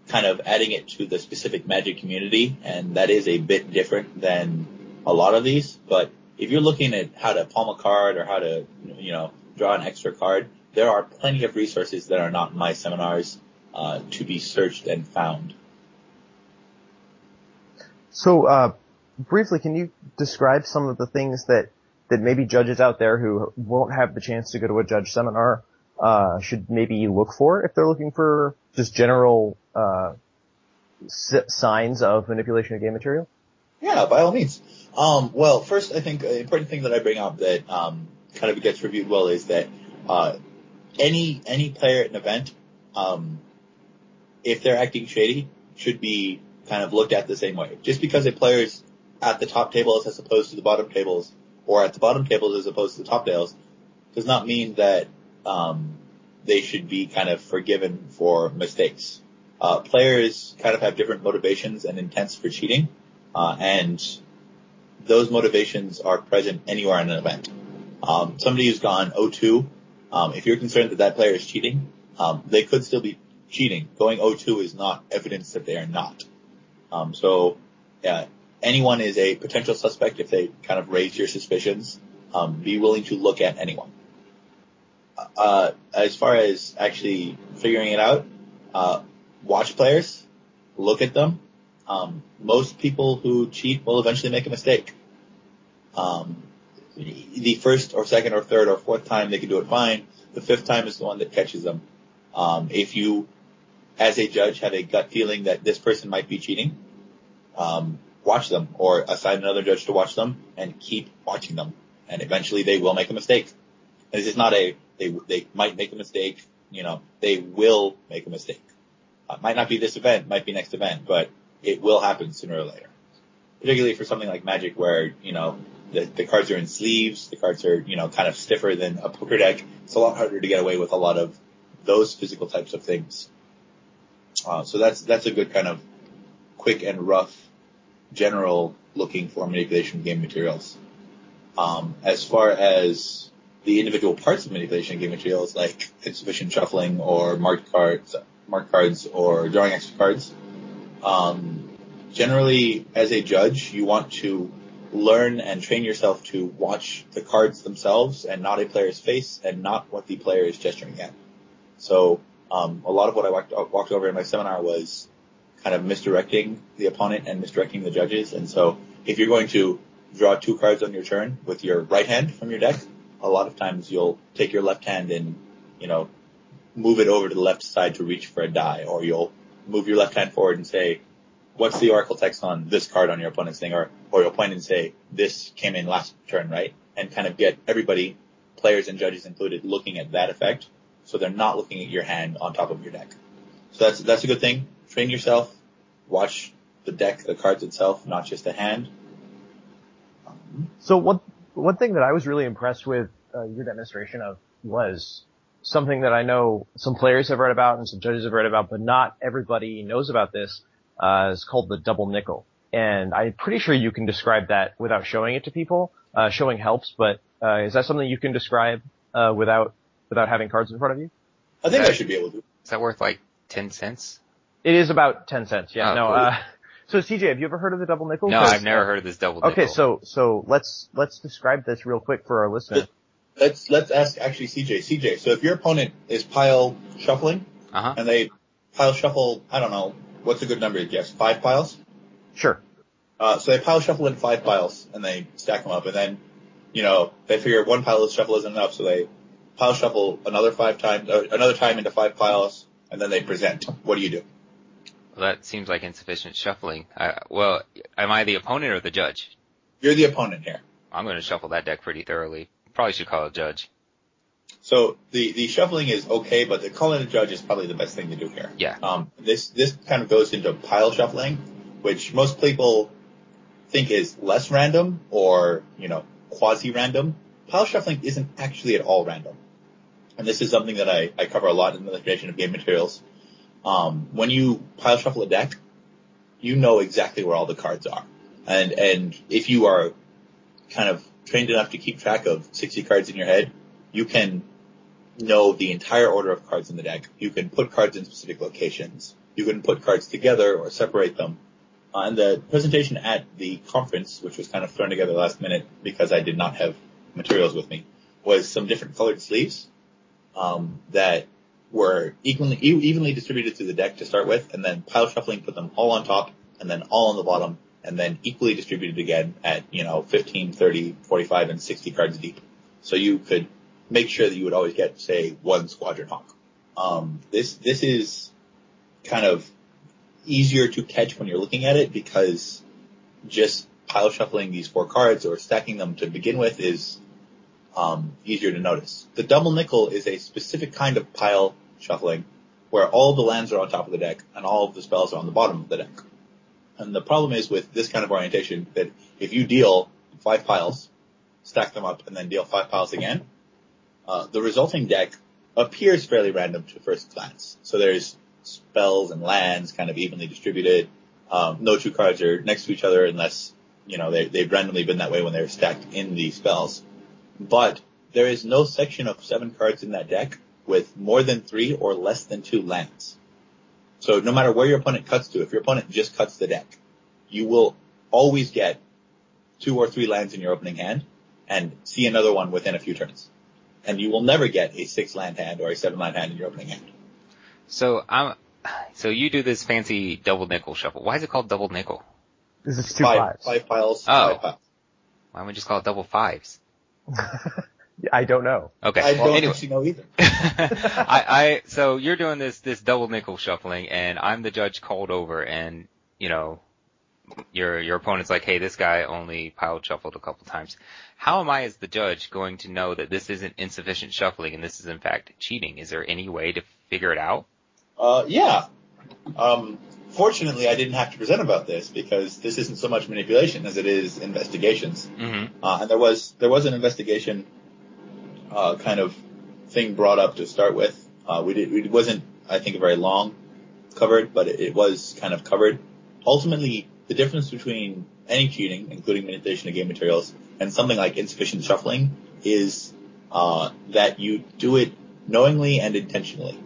kind of adding it to the specific magic community, and that is a bit different than a lot of these. But if you're looking at how to palm a card or how to, you know, draw an extra card, there are plenty of resources that are not in my seminars uh, to be searched and found. So, uh, briefly, can you describe some of the things that that maybe judges out there who won't have the chance to go to a judge seminar uh, should maybe look for if they're looking for just general uh, signs of manipulation of game material? Yeah, by all means. Um, well, first, I think an important thing that I bring up that um, kind of gets reviewed well is that uh, any any player at an event, um, if they're acting shady, should be kind of looked at the same way. Just because a player's at the top tables as opposed to the bottom tables, or at the bottom tables as opposed to the top tables, does not mean that um, they should be kind of forgiven for mistakes. Uh, players kind of have different motivations and intents for cheating, uh, and those motivations are present anywhere in an event. Um, somebody who's gone 0-2, um, if you're concerned that that player is cheating, um, they could still be cheating. Going 0-2 is not evidence that they are not. Um, so, yeah, anyone is a potential suspect if they kind of raise your suspicions. Um, be willing to look at anyone. Uh, as far as actually figuring it out, uh, watch players, look at them. Um, most people who cheat will eventually make a mistake. Um, the first or second or third or fourth time they can do it fine. The fifth time is the one that catches them. Um, if you, as a judge, have a gut feeling that this person might be cheating, um, watch them or assign another judge to watch them and keep watching them. And eventually they will make a mistake. And this is not a, they, they might make a mistake, you know, they will make a mistake. Uh, might not be this event, might be next event, but it will happen sooner or later. Particularly for something like Magic where, you know, the, the cards are in sleeves, the cards are, you know, kind of stiffer than a poker deck. It's a lot harder to get away with a lot of those physical types of things. Uh, so that's, that's a good kind of quick and rough general looking for manipulation game materials. Um, as far as the individual parts of manipulation game materials like insufficient shuffling or marked cards, marked cards or drawing extra cards, um, generally as a judge, you want to learn and train yourself to watch the cards themselves and not a player's face and not what the player is gesturing at. So, um, a lot of what I walked, walked over in my seminar was kind of misdirecting the opponent and misdirecting the judges. And so if you're going to draw two cards on your turn with your right hand from your deck, a lot of times you'll take your left hand and, you know, move it over to the left side to reach for a die, or you'll move your left hand forward and say, what's the oracle text on this card on your opponent's thing, or, or you'll point and say, this came in last turn, right? And kind of get everybody, players and judges included, looking at that effect, so they're not looking at your hand on top of your deck. So that's, that's a good thing. Train yourself, watch the deck, the cards itself, not just the hand. So one, one thing that I was really impressed with uh, your demonstration of was something that I know some players have read about and some judges have read about, but not everybody knows about this. Uh, it's called the double nickel. And I'm pretty sure you can describe that without showing it to people. Uh, showing helps, but, uh, is that something you can describe, uh, without, without having cards in front of you? I think I should be able to. Is that worth like 10 cents? It is about 10 cents, yeah. Oh, no, cool. uh, so CJ, have you ever heard of the double nickel? No, 'Cause- I've never heard of this double nickel. Okay, so, so let's, let's describe this real quick for our listeners. Let's, let's ask actually CJ. CJ, so if your opponent is pile shuffling Uh-huh. and they pile shuffle, I don't know, what's a good number to guess? Five piles? Sure. Uh, so they pile shuffle in five piles and they stack them up and then, you know, they figure one pile of shuffle isn't enough, so they pile shuffle another five times, uh, another time into five piles and then they present. What do you do? That seems like insufficient shuffling. Uh, well, am I the opponent or the judge? You're the opponent here. I'm going to shuffle that deck pretty thoroughly. Probably should call a judge. So the, the shuffling is okay, but the calling a judge is probably the best thing to do here. Yeah. Um, this, this kind of goes into pile shuffling, which most people think is less random or, you know, quasi-random. Pile shuffling isn't actually at all random. And this is something that I, I cover a lot in the creation of game materials. Um, when you pile shuffle a deck, you know exactly where all the cards are. And, and if you are kind of trained enough to keep track of 60 cards in your head, you can know the entire order of cards in the deck. You can put cards in specific locations. You can put cards together or separate them. Uh, and the presentation at the conference, which was kind of thrown together last minute because I did not have materials with me, was some different colored sleeves um, that were equally, evenly distributed through the deck to start with, and then pile shuffling put them all on top, and then all on the bottom, and then equally distributed again at, you know, 15, 30, 45, and 60 cards deep. So you could make sure that you would always get, say, one Squadron Hawk. Um, this, this is kind of easier to catch when you're looking at it because just pile shuffling these four cards or stacking them to begin with is um, easier to notice. The double nickel is a specific kind of pile shuffling where all the lands are on top of the deck and all of the spells are on the bottom of the deck. And the problem is with this kind of orientation that if you deal five piles, stack them up, and then deal five piles again, uh, the resulting deck appears fairly random to first glance. So there's spells and lands kind of evenly distributed. Um, no two cards are next to each other unless, you know, they, they've randomly been that way when they're stacked in the spells. But there is no section of seven cards in that deck with more than three or less than two lands. So no matter where your opponent cuts to, if your opponent just cuts the deck, you will always get two or three lands in your opening hand and see another one within a few turns. And you will never get a six land hand or a seven land hand in your opening hand. So I'm, so you do this fancy double nickel shuffle. Why is it called double nickel? This is two five, fives. five piles, Oh. five piles. Why don't we just call it double fives? I don't know. Okay. I well, don't anyway. actually know either. I, I, so you're doing this, this double nickel shuffling and I'm the judge called over and, you know, your, your opponent's like, hey, this guy only piled shuffled a couple times. How am I as the judge going to know that this isn't insufficient shuffling and this is in fact cheating? Is there any way to figure it out? Uh, yeah. Um, fortunately, I didn't have to present about this because this isn't so much manipulation as it is investigations. Mm-hmm. Uh, and there was there was an investigation uh, kind of thing brought up to start with. Uh, we did it wasn't I think very long covered, but it, it was kind of covered. Ultimately, the difference between any cheating, including manipulation of game materials, and something like insufficient shuffling is uh, that you do it knowingly and intentionally.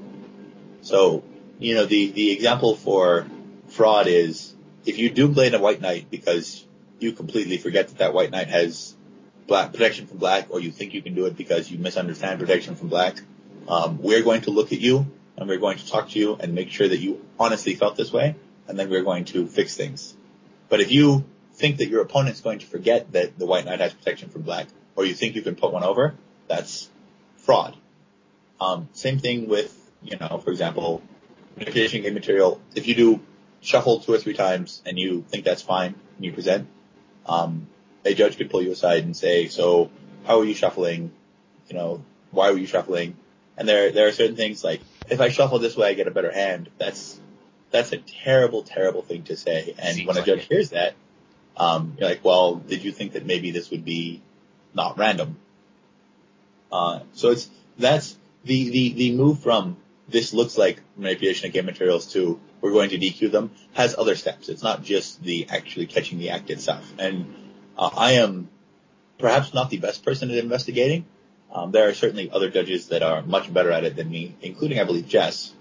So, you know, the, the example for fraud is if you do blade a white knight because you completely forget that that white knight has black protection from black, or you think you can do it because you misunderstand protection from black, um, we're going to look at you and we're going to talk to you and make sure that you honestly felt this way, and then we're going to fix things. But if you think that your opponent's going to forget that the white knight has protection from black, or you think you can put one over, that's fraud. Um, same thing with, you know, for example, manipulation game material. If you do shuffle two or three times and you think that's fine and you present, um, a judge could pull you aside and say, so how are you shuffling? You know, why were you shuffling? And there, there are certain things like, if I shuffle this way, I get a better hand. That's, that's a terrible, terrible thing to say. And Seems when a judge it. hears that, um, you're like, well, did you think that maybe this would be not random? Uh, so it's, that's the, the, the move from this looks like manipulation of game materials to we're going to DQ them has other steps. It's not just the actually catching the act itself. And uh, I am perhaps not the best person at investigating. Um, there are certainly other judges that are much better at it than me, including I believe Jess.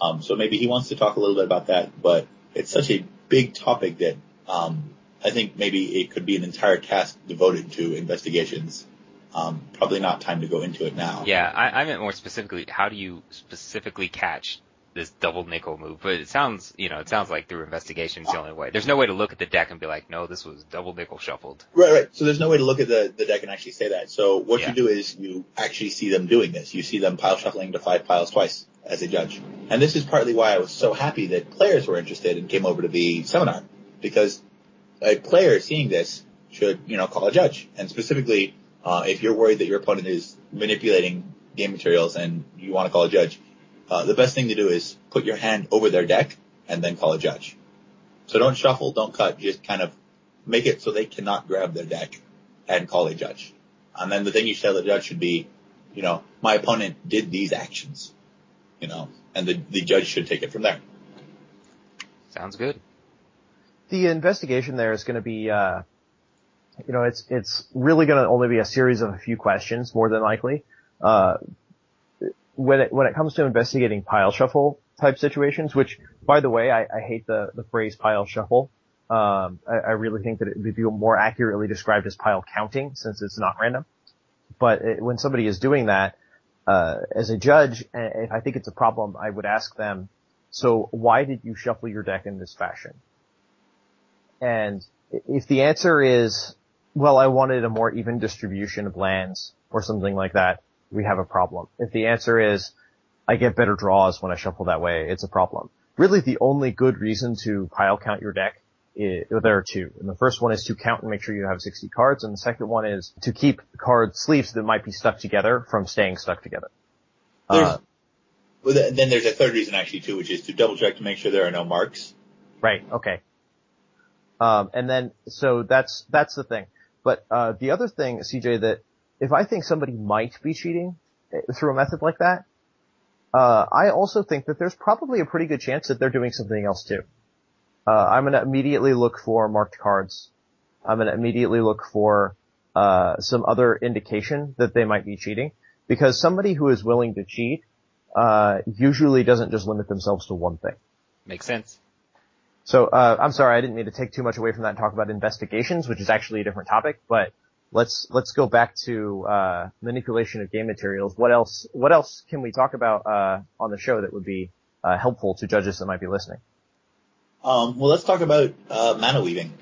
Um, so maybe he wants to talk a little bit about that, but it's such a big topic that um, I think maybe it could be an entire task devoted to investigations. Um, probably not time to go into it now. Yeah, I, I meant more specifically, how do you specifically catch this double nickel move? But it sounds, you know, it sounds like through investigation is the only way. There's no way to look at the deck and be like, no, this was double nickel shuffled. Right, right. So there's no way to look at the, the deck and actually say that. So what Yeah. you do is you actually see them doing this. You see them pile shuffling to five piles twice as a judge. And this is partly why I was so happy that players were interested and came over to the seminar. Because a player seeing this should, you know, call a judge. And specifically, uh, if you're worried that your opponent is manipulating game materials and you want to call a judge, uh, the best thing to do is put your hand over their deck and then call a judge. So don't shuffle, don't cut, just kind of make it so they cannot grab their deck and call a judge. And then the thing you tell the judge should be, you know, my opponent did these actions, you know, and the, the judge should take it from there. Sounds good. The investigation there is going to be, uh, you know, it's it's really going to only be a series of a few questions, more than likely. Uh, when it when it comes to investigating pile shuffle type situations, which, by the way, I, I hate the the phrase pile shuffle. Um, I, I really think that it would be more accurately described as pile counting, since it's not random. But it, when somebody is doing that, uh, as a judge, if I think it's a problem, I would ask them, so why did you shuffle your deck in this fashion? And if the answer is, well, I wanted a more even distribution of lands or something like that, we have a problem. If the answer is, I get better draws when I shuffle that way, it's a problem. Really the only good reason to pile count your deck is, there are two. And the first one is to count and make sure you have 60 cards, and the second one is to keep card sleeves that might be stuck together from staying stuck together. Uh, Well, then there's a third reason actually too, which is to double check to make sure there are no marks. Right. Okay. Um, and then so that's that's the thing. But uh, the other thing, CJ, that if I think somebody might be cheating eh, through a method like that, uh, I also think that there's probably a pretty good chance that they're doing something else too. Uh, I'm gonna immediately look for marked cards. I'm gonna immediately look for uh, some other indication that they might be cheating, because somebody who is willing to cheat uh, usually doesn't just limit themselves to one thing. Makes sense. So uh, I'm sorry, I didn't mean to take too much away from that and talk about investigations, which is actually a different topic. But let's let's go back to uh, manipulation of game materials. What else? What else can we talk about uh, on the show that would be uh, helpful to judges that might be listening? Um, well, let's talk about uh, mana weaving.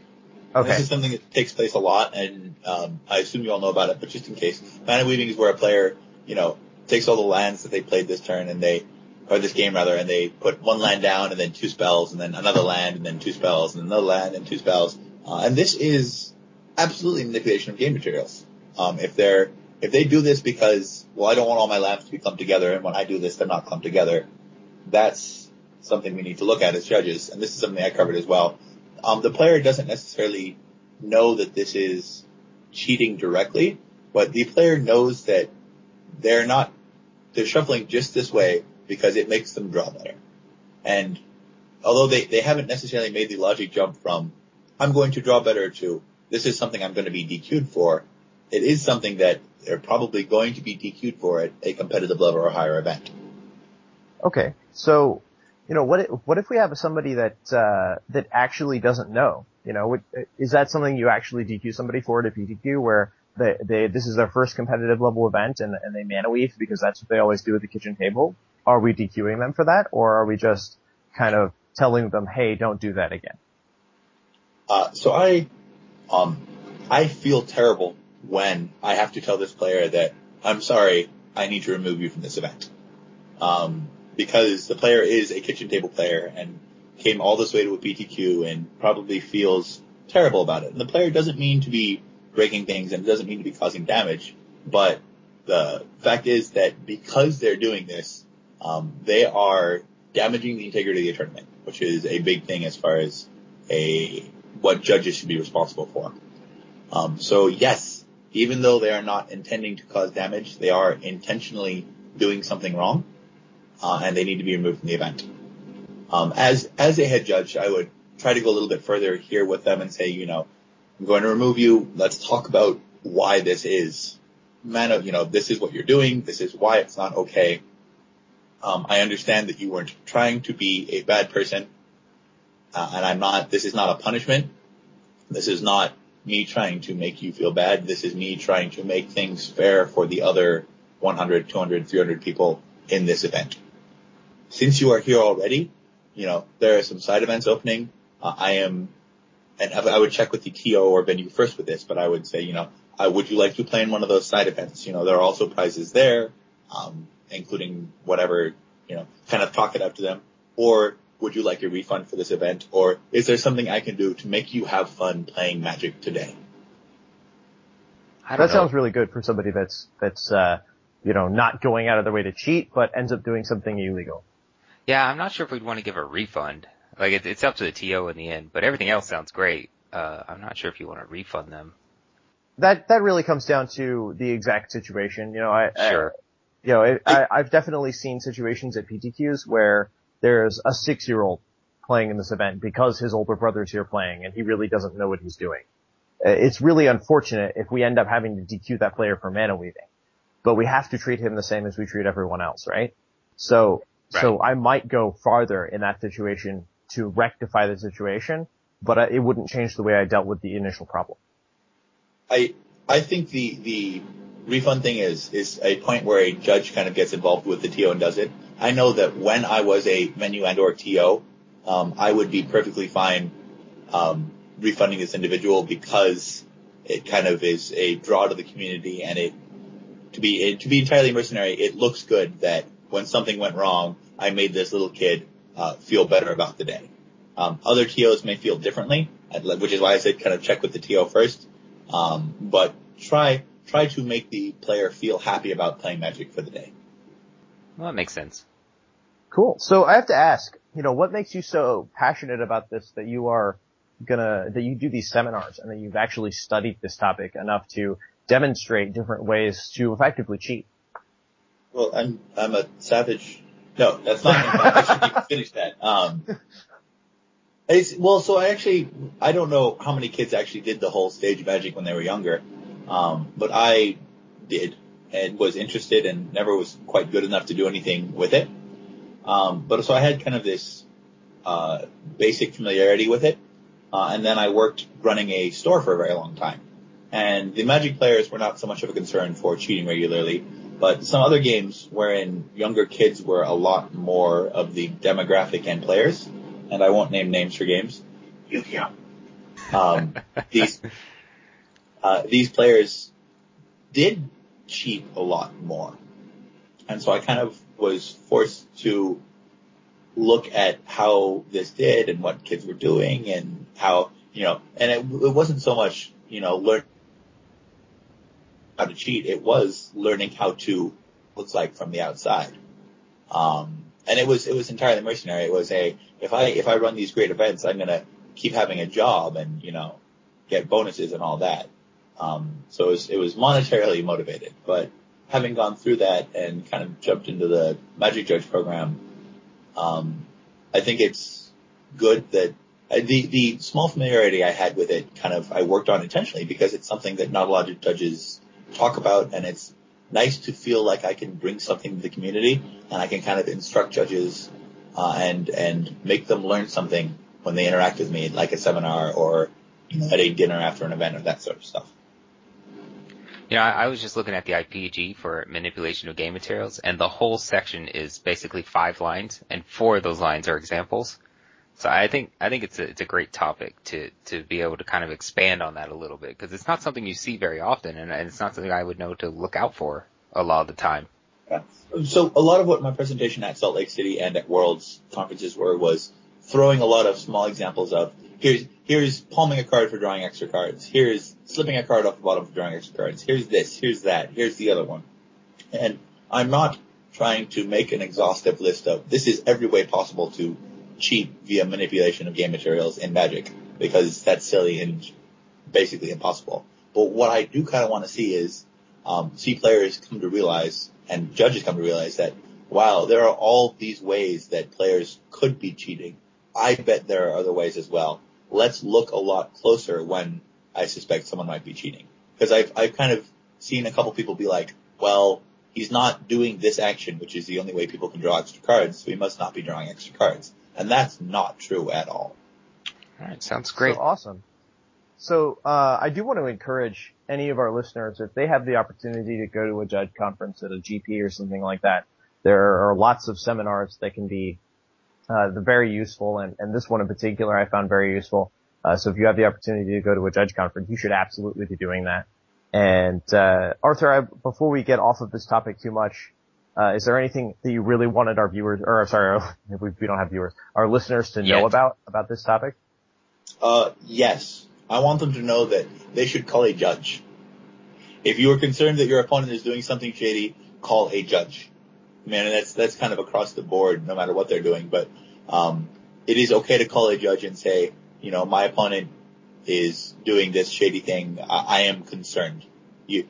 Okay. This is something that takes place a lot, and um, I assume you all know about it, but just in case, mana weaving is where a player, you know, takes all the lands that they played this turn and they or this game rather, and they put one land down and then two spells and then another land and then two spells and another land and two spells. Uh, and this is absolutely manipulation of game materials. Um, if they're, if they do this because, well, I don't want all my lands to be clumped together and when I do this, they're not clumped together, that's something we need to look at as judges. And this is something I covered as well. Um, the player doesn't necessarily know that this is cheating directly, but the player knows that they're not, they're shuffling just this way because it makes them draw better. And although they, they haven't necessarily made the logic jump from, I'm going to draw better to, this is something I'm going to be DQ'd for, it is something that they're probably going to be DQ'd for at a competitive level or higher event. Okay. So, you know, what if, what if we have somebody that, uh, that actually doesn't know? You know, is that something you actually DQ somebody for at a PTQ where they, they, this is their first competitive level event and, and they mana weave because that's what they always do at the kitchen table? are we DQing them for that, or are we just kind of telling them, hey, don't do that again? Uh, so I, um, I feel terrible when I have to tell this player that I'm sorry, I need to remove you from this event. Um, because the player is a kitchen table player and came all this way to a PTQ and probably feels terrible about it. And the player doesn't mean to be breaking things and doesn't mean to be causing damage, but the fact is that because they're doing this, um, they are damaging the integrity of the tournament, which is a big thing as far as a what judges should be responsible for. Um, so yes, even though they are not intending to cause damage, they are intentionally doing something wrong, uh, and they need to be removed from the event. Um, as as a head judge, I would try to go a little bit further here with them and say, you know, I'm going to remove you. Let's talk about why this is. Man, you know, this is what you're doing. This is why it's not okay. Um, I understand that you weren't trying to be a bad person, uh, and I'm not. This is not a punishment. This is not me trying to make you feel bad. This is me trying to make things fair for the other 100, 200, 300 people in this event. Since you are here already, you know there are some side events opening. Uh, I am, and I would check with the TO or venue first with this, but I would say, you know, would you like to play in one of those side events? You know, there are also prizes there. Um, including whatever, you know, kind of talk it up to them? Or would you like a refund for this event? Or is there something I can do to make you have fun playing Magic today? that know. sounds really good for somebody that's, that's, uh, you know, not going out of their way to cheat, but ends up doing something illegal. Yeah, I'm not sure if we'd want to give a refund. Like, it, it's up to the TO in the end, but everything else sounds great. Uh, I'm not sure if you want to refund them. That, that really comes down to the exact situation. You know, I, sure you know, it, I, I've definitely seen situations at PTQs where there's a six-year-old playing in this event because his older brother's here playing and he really doesn't know what he's doing. Uh, it's really unfortunate if we end up having to DQ that player for mana weaving, but we have to treat him the same as we treat everyone else, right? So, right. so I might go farther in that situation to rectify the situation, but it wouldn't change the way I dealt with the initial problem. I, I think the, the refund thing is is a point where a judge kind of gets involved with the TO and does it. I know that when I was a menu and or TO, um, I would be perfectly fine um, refunding this individual because it kind of is a draw to the community and it to be it, to be entirely mercenary. It looks good that when something went wrong, I made this little kid uh, feel better about the day. Um, other TOs may feel differently, which is why I said kind of check with the TO first. Um, but try try to make the player feel happy about playing Magic for the day. Well, that makes sense. Cool. So I have to ask, you know, what makes you so passionate about this that you are gonna, that you do these seminars and that you've actually studied this topic enough to demonstrate different ways to effectively cheat? Well, I'm I'm a savage. No, that's not. I should even finish that. Um, it's, well, so I actually I don't know how many kids actually did the whole stage magic when they were younger, um, but I did and was interested and never was quite good enough to do anything with it. Um, but so I had kind of this uh, basic familiarity with it, uh, and then I worked running a store for a very long time. And the Magic players were not so much of a concern for cheating regularly, but some other games wherein younger kids were a lot more of the demographic and players, and I won't name names for games. Yu-Gi-Oh. Um, these uh, these players did cheat a lot more, and so I kind of was forced to look at how this did and what kids were doing and how you know, and it, it wasn't so much you know learn how to cheat. It was learning how to looks like from the outside. Um, and it was, it was entirely mercenary. It was a, if I, if I run these great events, I'm going to keep having a job and, you know, get bonuses and all that. Um, so it was, it was monetarily motivated, but having gone through that and kind of jumped into the Magic Judge program, um, I think it's good that uh, the the small familiarity I had with it kind of I worked on intentionally because it's something that not a lot of judges talk about, and it's nice to feel like I can bring something to the community and I can kind of instruct judges uh, and and make them learn something when they interact with me, like a seminar or you know, at a dinner after an event or that sort of stuff. You know, I, was just looking at the IPG for manipulation of game materials, and the whole section is basically five lines, and four of those lines are examples. So I think I think it's a it's a great topic to to be able to kind of expand on that a little bit because it's not something you see very often, and, and it's not something I would know to look out for a lot of the time. Yeah. So a lot of what my presentation at Salt Lake City and at Worlds conferences were was throwing a lot of small examples of here's here's palming a card for drawing extra cards. Here's slipping a card off the bottom for drawing extra cards. Here's this. Here's that. Here's the other one. And I'm not trying to make an exhaustive list of this is every way possible to cheat via manipulation of game materials in Magic because that's silly and basically impossible. But what I do kind of want to see is um, see players come to realize and judges come to realize that wow, there are all these ways that players could be cheating. I bet there are other ways as well. Let's look a lot closer when I suspect someone might be cheating because I've I've kind of seen a couple people be like, well, he's not doing this action, which is the only way people can draw extra cards, so he must not be drawing extra cards. And that's not true at all. All right, sounds great. So awesome. So uh, I do want to encourage any of our listeners if they have the opportunity to go to a judge conference at a GP or something like that. There are lots of seminars that can be uh, very useful, and, and this one in particular I found very useful. Uh, so if you have the opportunity to go to a judge conference, you should absolutely be doing that. And uh, Arthur, I, before we get off of this topic too much, uh, is there anything that you really wanted our viewers, or sorry, we, we don't have viewers, our listeners to know Yet. about about this topic? Uh, yes. I want them to know that they should call a judge. If you are concerned that your opponent is doing something shady, call a judge. Man, that's that's kind of across the board, no matter what they're doing. But um, it is okay to call a judge and say, you know, my opponent is doing this shady thing. I, I am concerned. You,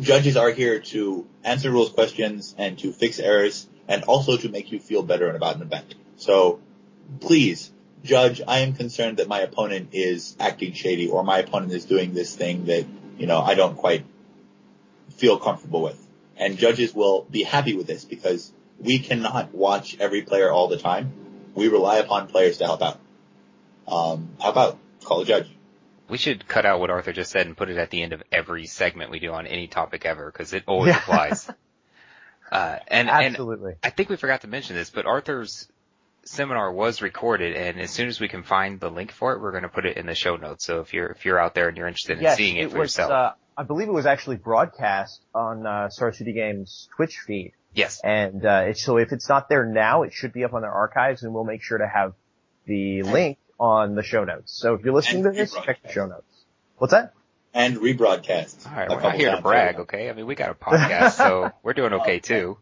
judges are here to answer rules questions and to fix errors and also to make you feel better about an event. So please, judge, I am concerned that my opponent is acting shady or my opponent is doing this thing that, you know, I don't quite feel comfortable with. And judges will be happy with this because we cannot watch every player all the time. We rely upon players to help out. Um, how about call a judge? We should cut out what Arthur just said and put it at the end of every segment we do on any topic ever because it always yeah. applies. Uh, and, Absolutely. And I think we forgot to mention this, but Arthur's seminar was recorded and as soon as we can find the link for it, we're going to put it in the show notes. So if you're, if you're out there and you're interested in yes, seeing it, it for was, yourself. Uh, I believe it was actually broadcast on, uh, Star City Games Twitch feed. Yes. And, uh, so if it's not there now, it should be up on their archives and we'll make sure to have the link on the show notes. So if you're listening and to this, check the show notes. What's that? And rebroadcast. All right, we're not here to brag, okay? I mean, we got a podcast, so we're doing okay too.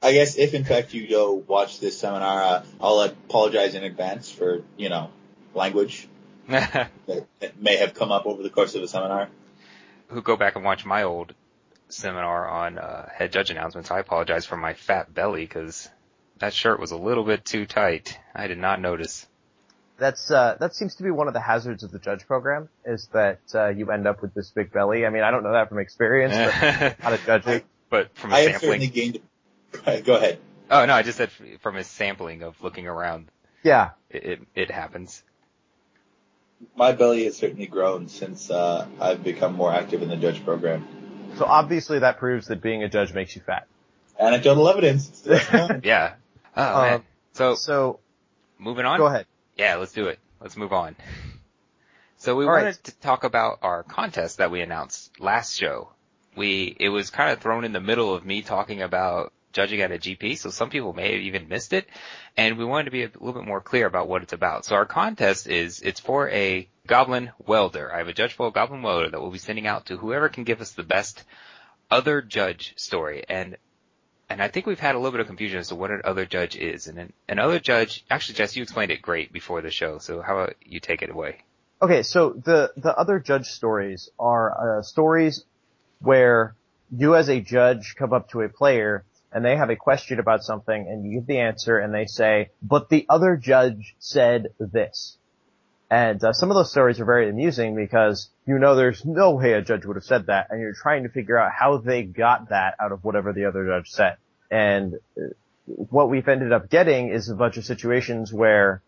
I guess if in fact you go watch this seminar, uh, I'll apologize in advance for, you know, language that, that may have come up over the course of the seminar. Who go back and watch my old seminar on uh, head judge announcements. I apologize for my fat belly because that shirt was a little bit too tight. I did not notice. That's uh, that seems to be one of the hazards of the judge program is that uh, you end up with this big belly. I mean, I don't know that from experience, but not a judging. but from a I have sampling. certainly gained. Go ahead. Oh no, I just said from a sampling of looking around, Yeah, it it, it happens. My belly has certainly grown since uh, I've become more active in the judge program. so obviously that proves that being a judge makes you fat. Anecdotal evidence. Yeah. Oh Um, man. So So moving on. go ahead. Yeah, let's do it. Let's move on. So we All right. wanted to talk about our contest that we announced last show. We, it was kind of thrown in the middle of me talking about judging at a GP, so some people may have even missed it, and we wanted to be a little bit more clear about what it's about. So our contest is, it's for a goblin welder. I have a judge for a goblin welder that we'll be sending out to whoever can give us the best other judge story. And and I think we've had a little bit of confusion as to what an other judge is. And an, an other judge, actually, Jess, you explained it great before the show. So how about you take it away? Okay, so the the other judge stories are uh, stories where you as a judge come up to a player and they have a question about something and you give the answer and they say, but the other judge said this. And uh, some of those stories are very amusing because you know there's no way a judge would have said that and you're trying to figure out how they got that out of whatever the other judge said. And uh, what we've ended up getting is a bunch of situations where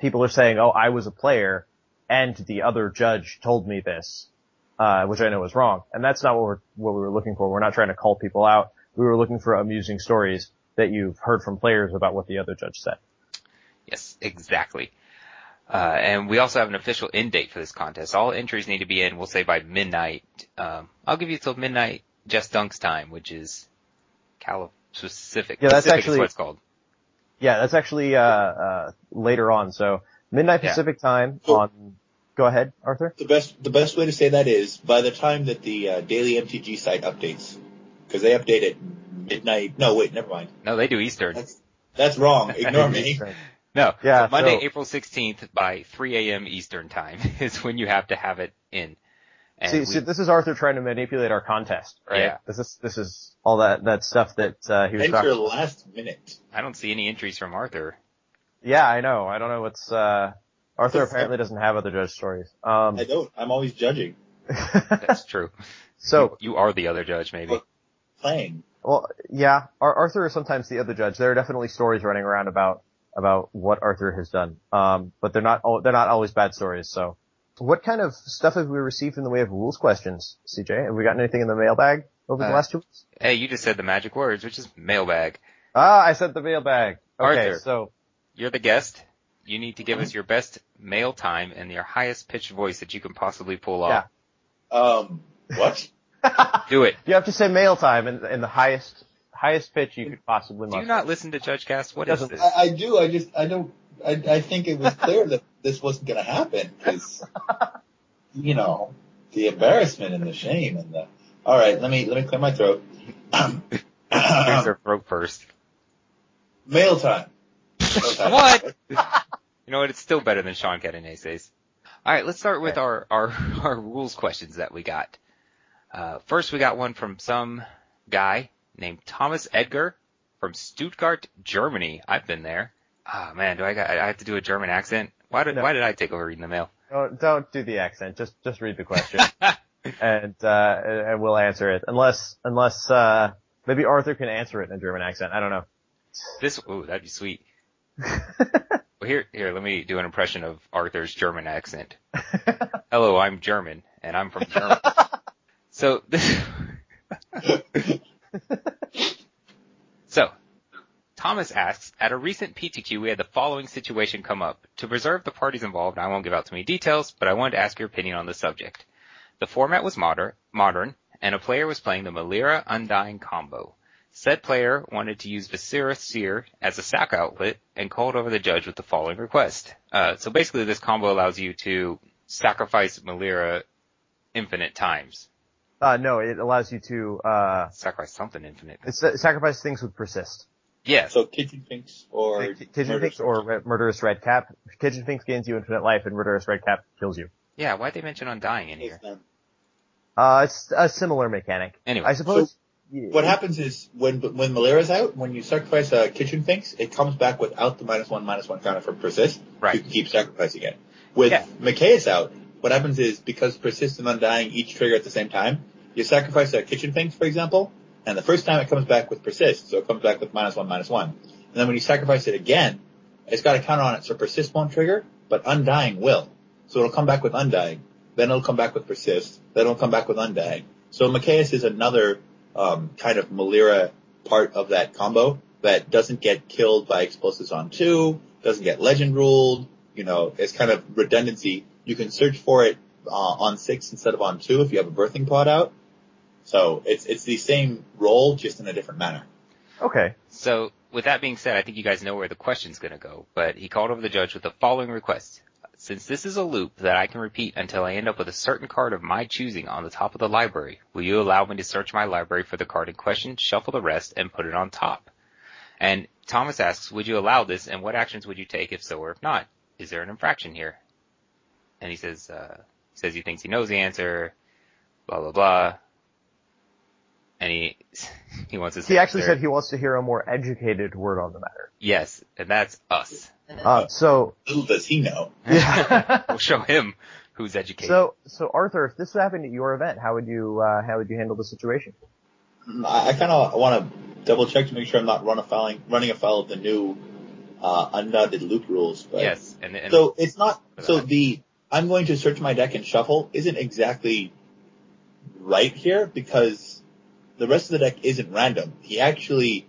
people are saying, oh, I was a player and the other judge told me this, uh, which I know is wrong. And that's not what we're, what we were looking for. We're not trying to call people out. We were looking for amusing stories that you've heard from players about what the other judge said. Yes, exactly. Uh, and we also have an official end date for this contest. All entries need to be in, we'll say by midnight. Um, I'll give you till midnight Just Dunk's time, which is Calif Pacific. Yeah, that's Pacific actually- is what it's called. Yeah, that's actually, uh, uh, later on. So midnight Yeah. Pacific time Cool. on, go ahead, Arthur. The best the best way to say that is by the time that the uh, daily MTG site updates, because they update at midnight. No, wait, never mind. No, they do Eastern. That's that's wrong. Ignore me. No, Yeah, so Monday, so- April 16th by 3 a.m. Eastern time is when you have to have it in. And See, we- see, this is Arthur trying to manipulate our contest, right? Yeah. This is, this is all that, that stuff that, uh, he was Enter talking last minute. I don't see any entries from Arthur. Yeah, I know. I don't know what's, uh, Arthur apparently doesn't have other judge stories. Um, I don't. I'm always judging, That's true. so, You are the other judge, maybe. Playing. Well, yeah, Ar- Arthur is sometimes the other judge. There are definitely stories running around about about what Arthur has done, um, but they're not al- they're not always bad stories. So, what kind of stuff have we received in the way of rules questions, CJ? Have we gotten anything in the mailbag over the Uh, last two weeks? Hey, you just said the magic words, which is mailbag. Ah, I said the mailbag. Okay, Arthur. so You're the guest. You need to give us your best mail time and your highest pitched voice that you can possibly pull off. Yeah. Um, what? Do it. you have to say mail time in, in the highest highest pitch you could possibly. Do you muster. not listen to Judge Cast? What is this? I, I do. I just I don't. I, I think it was clear that this wasn't going to happen because, you know, the embarrassment and the shame and the. All right, let me let me clear my throat. Clears their throat first. Mail time. Mail time. What? You know what? It's still better than Sean Cadenet. Alright, let's start with our, our, our rules questions that we got. Uh, first we got one from some guy named Thomas Edgar from Stuttgart, Germany. I've been there. Ah man, do I got, I have to do a German accent? Why did, No. why did I take over reading the mail? Don't, don't do the accent. Just just read the question, and uh, and we'll answer it. Unless unless uh, maybe Arthur can answer it in a German accent. I don't know. This, ooh, that'd be sweet. well, here, here, let me do an impression of Arthur's German accent. Hello, I'm German, and I'm from Germany. So this, so Thomas asks, at a recent PTQ, we had the following situation come up. To preserve the parties involved, I won't give out too many details, but I wanted to ask your opinion on the subject. The format was modern, modern, and a player was playing the Melira Undying combo. Said player wanted to use Viscera Seer as a sack outlet and called over the judge with the following request. Uh, so basically this combo allows you to sacrifice Melira infinite times. Uh, no, it allows you to, uh, Sacrifice something infinite. it's, uh, sacrifice things with persist. Yeah. So Kitchen Finks or Kitchen Finks or Re- Murderous Redcap. Kitchen Finks gains you infinite life and Murderous Redcap kills you. yeah, why'd they mention Undying in here? Uh, it's a similar mechanic. Anyway. I suppose. yeah, What happens is when when Melira's out, when you sacrifice a Kitchen Finks, it comes back without the minus one minus one counter from persist. Right. You can keep sacrificing it. With Yeah. Mikaeus out, what happens is because persist and undying each trigger at the same time, you sacrifice a Kitchen Finks, for example, and the first time it comes back with persist, so it comes back with minus one minus one. And then when you sacrifice it again, it's got a counter on it, so persist won't trigger, but undying will. So it'll come back with undying, then it'll come back with persist, then it'll come back with undying. So Mikaeus is another um, kind of Melira part of that combo that doesn't get killed by explosives on two, doesn't get legend ruled, you know, it's kind of redundancy. You can search for it uh, on six instead of on two if you have a birthing pod out. So it's it's the same role, just in a different manner. Okay. So, with that being said, I think you guys know where the question's gonna go, but he called over the judge with the following request. Since this is a loop that I can repeat until I end up with a certain card of my choosing on the top of the library, will you allow me to search my library for the card in question, shuffle the rest, and put it on top? And Thomas asks, would you allow this, and what actions would you take if so or if not? Is there an infraction here? And he says, uh, says he thinks he knows the answer, blah blah blah. And he, he wants his He actually answer. said he wants to hear a more educated word on the matter. Yes, and that's us. Uh, so, Little does he know. Yeah, we'll show him who's educated. so, so Arthur, if this happened at your event, how would you, uh, how would you handle the situation? I, I kind of want to double check to make sure I'm not run afoul, running afoul of the new uh, undotted loop rules. But yes, and, and So it's not. So the I'm going to search my deck and shuffle isn't exactly right here because the rest of the deck isn't random. He actually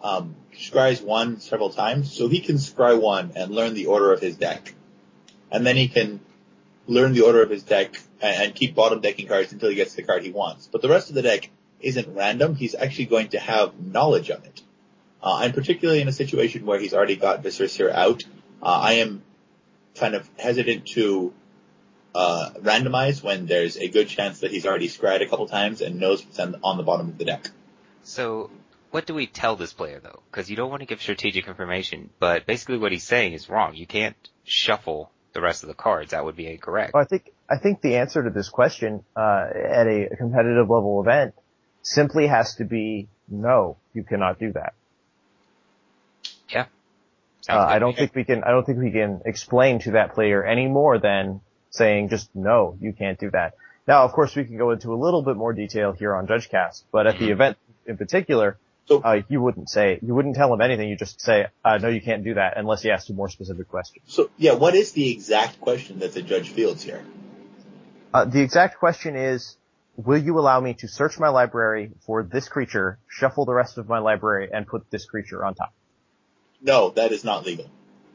um, scries one several times, so he can scry one and learn the order of his deck, and then he can learn the order of his deck and, and keep bottom decking cards until he gets the card he wants. But the rest of the deck isn't random. He's actually going to have knowledge of it. Uh, and particularly in a situation where he's already got Viscera Seer out, uh, I am kind of hesitant to uh, randomize when there's a good chance that he's already scried a couple times and knows what's on on the bottom of the deck. so what do we tell this player though? Because you don't want to give strategic information, but basically what he's saying is wrong. You can't shuffle the rest of the cards. That would be incorrect. Well, I think, I think the answer to this question, uh, at a competitive level event simply has to be, no, you cannot do that. Yeah. Uh, I don't think we can, I don't think we can explain to that player any more than saying just no, you can't do that. Now, of course, we can go into a little bit more detail here on JudgeCast, but at the Mhm. event in particular, So- uh, you wouldn't say, you wouldn't tell him anything, you just say, uh, no, you can't do that unless he asks a more specific question. So yeah, what is the exact question that the judge fields here? Uh, the exact question is, will you allow me to search my library for this creature, shuffle the rest of my library, and put this creature on top? No, that is not legal.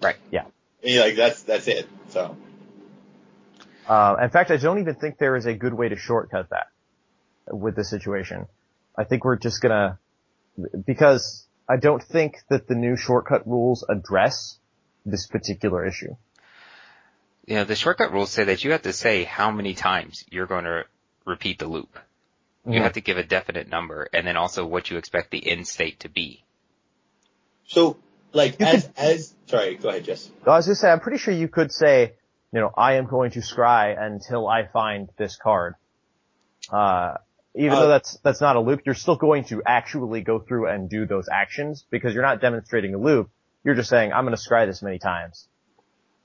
Right. Yeah. I mean, like that's that's it. So Uh, in fact, I don't even think there is a good way to shortcut that with this situation. I think we're just gonna, because I don't think that the new shortcut rules address this particular issue. You know, the shortcut rules say that you have to say how many times you're going to repeat the loop. You Mhm. have to give a definite number and then also what you expect the end state to be. so like as as sorry, go ahead, Jess. I was gonna say, I'm pretty sure you could say, you know, I am going to scry until I find this card. Uh, even Uh, though that's, that's not a loop, you're still going to actually go through and do those actions because you're not demonstrating a loop. You're just saying, I'm gonna scry this many times.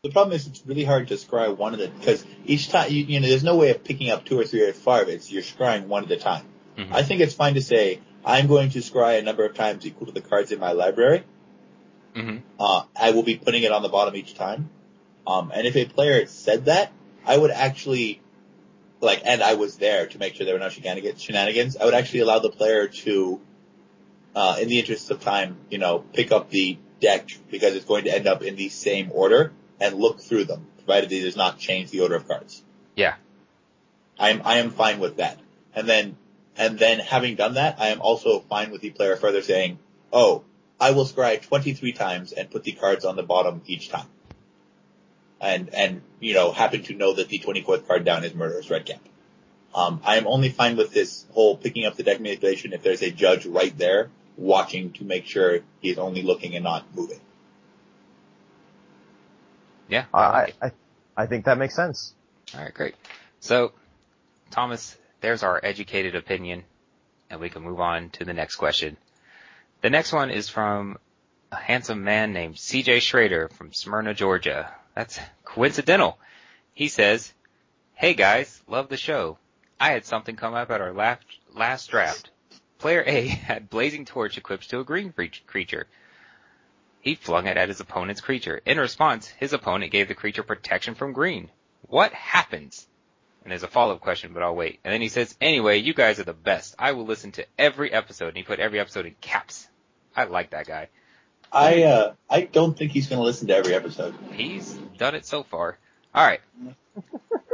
The problem is it's really hard to scry one of the because each time you, you know there's no way of picking up two or three or five. It's you're scrying one at a time. Mhm. I think it's fine to say I'm going to scry a number of times equal to the cards in my library. hmm Uh, I will be putting it on the bottom each time. Um, and if a player said that, I would actually, like, and I was there to make sure there were no shenanigans, shenanigans, I would actually allow the player to, uh, in the interest of time, you know, pick up the deck because it's going to end up in the same order and look through them, provided it does not change the order of cards. Yeah. I am, I am fine with that. And then, and then having done that, I am also fine with the player further saying, oh, I will scry 23 times and put the cards on the bottom each time. And, and, you know, happen to know that the 24th card down is Murderous Redcap. Um, I am only fine with this whole picking up the deck manipulation if there's a judge right there watching to make sure he's only looking and not moving. Yeah. I, I, I think that makes sense. All right, great. So, Thomas, there's our educated opinion, and we can move on to the next question. The next one is from a handsome man named CJ Schrader from Smyrna, Georgia. That's coincidental. He says, Hey guys, love the show. I had something come up at our last, last draft. Player A had Blazing Torch equipped to a green creature. He flung it at his opponent's creature. In response, his opponent gave the creature protection from green. What happens? And there's a follow-up question, but I'll wait. And then he says, anyway, you guys are the best. I will listen to every episode. And he put every episode in caps. I like that guy. I, uh, I don't think he's gonna listen to every episode. He's done it so far. Alright.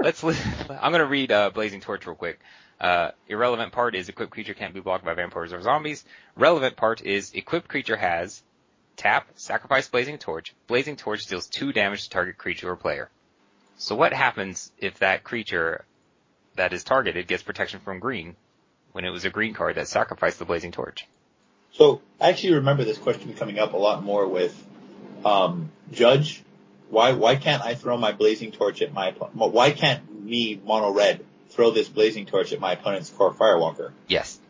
Let's, li- I'm gonna read, uh, Blazing Torch real quick. Uh, irrelevant part is equipped creature can't be blocked by vampires or zombies. Relevant part is equipped creature has tap, sacrifice Blazing Torch. Blazing Torch deals two damage to target creature or player. So what happens if that creature that is targeted gets protection from green when it was a green card that sacrificed the Blazing Torch? So I actually remember this question coming up a lot more with um, Judge. Why why can't I throw my blazing torch at my why can't me mono red throw this blazing torch at my opponent's Kor Firewalker? Yes.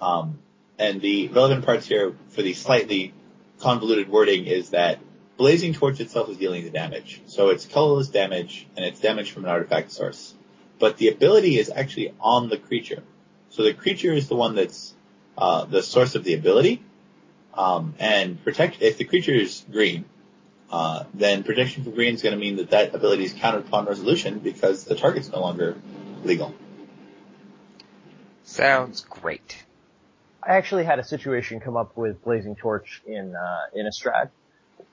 Um, and the relevant parts here for the slightly convoluted wording is that blazing torch itself is dealing the damage, so it's colorless damage and it's damage from an artifact source. But the ability is actually on the creature, so the creature is the one that's uh, the source of the ability. Um, and protect if the creature is green, uh, then protection for green is going to mean that that ability is countered upon resolution because the target's no longer legal. Sounds great. I actually had a situation come up with Blazing Torch in uh, Innistrad.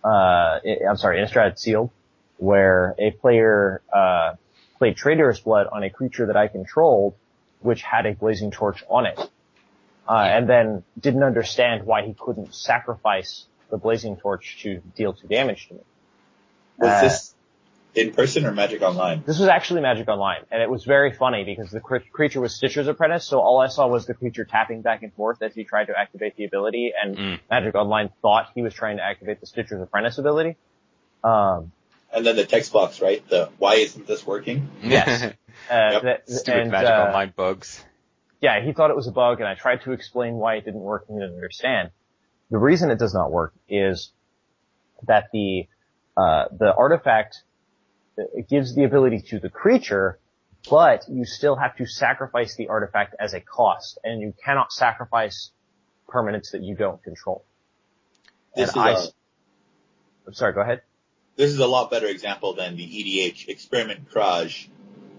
Uh, I'm sorry, Innistrad Sealed, where a player uh, played Traitorous Blood on a creature that I controlled, which had a Blazing Torch on it uh, and then didn't understand why he couldn't sacrifice the blazing torch to deal two damage to me. Was uh, this in person or Magic Online? This was actually Magic Online, and it was very funny because the cr- creature was Stitcher's Apprentice, so all I saw was the creature tapping back and forth as he tried to activate the ability, and mm. Magic Online thought he was trying to activate the Stitcher's Apprentice ability. Um, and then the text box, right? The why isn't this working? Yes. uh, yep. that, Stupid and, Magic uh, Online bugs yeah, he thought it was a bug and I tried to explain why it didn't work and he didn't understand. The reason it does not work is that the, uh, the artifact it gives the ability to the creature, but you still have to sacrifice the artifact as a cost and you cannot sacrifice permanents that you don't control. This and is I, a, I'm sorry, go ahead. This is a lot better example than the EDH experiment Kraj,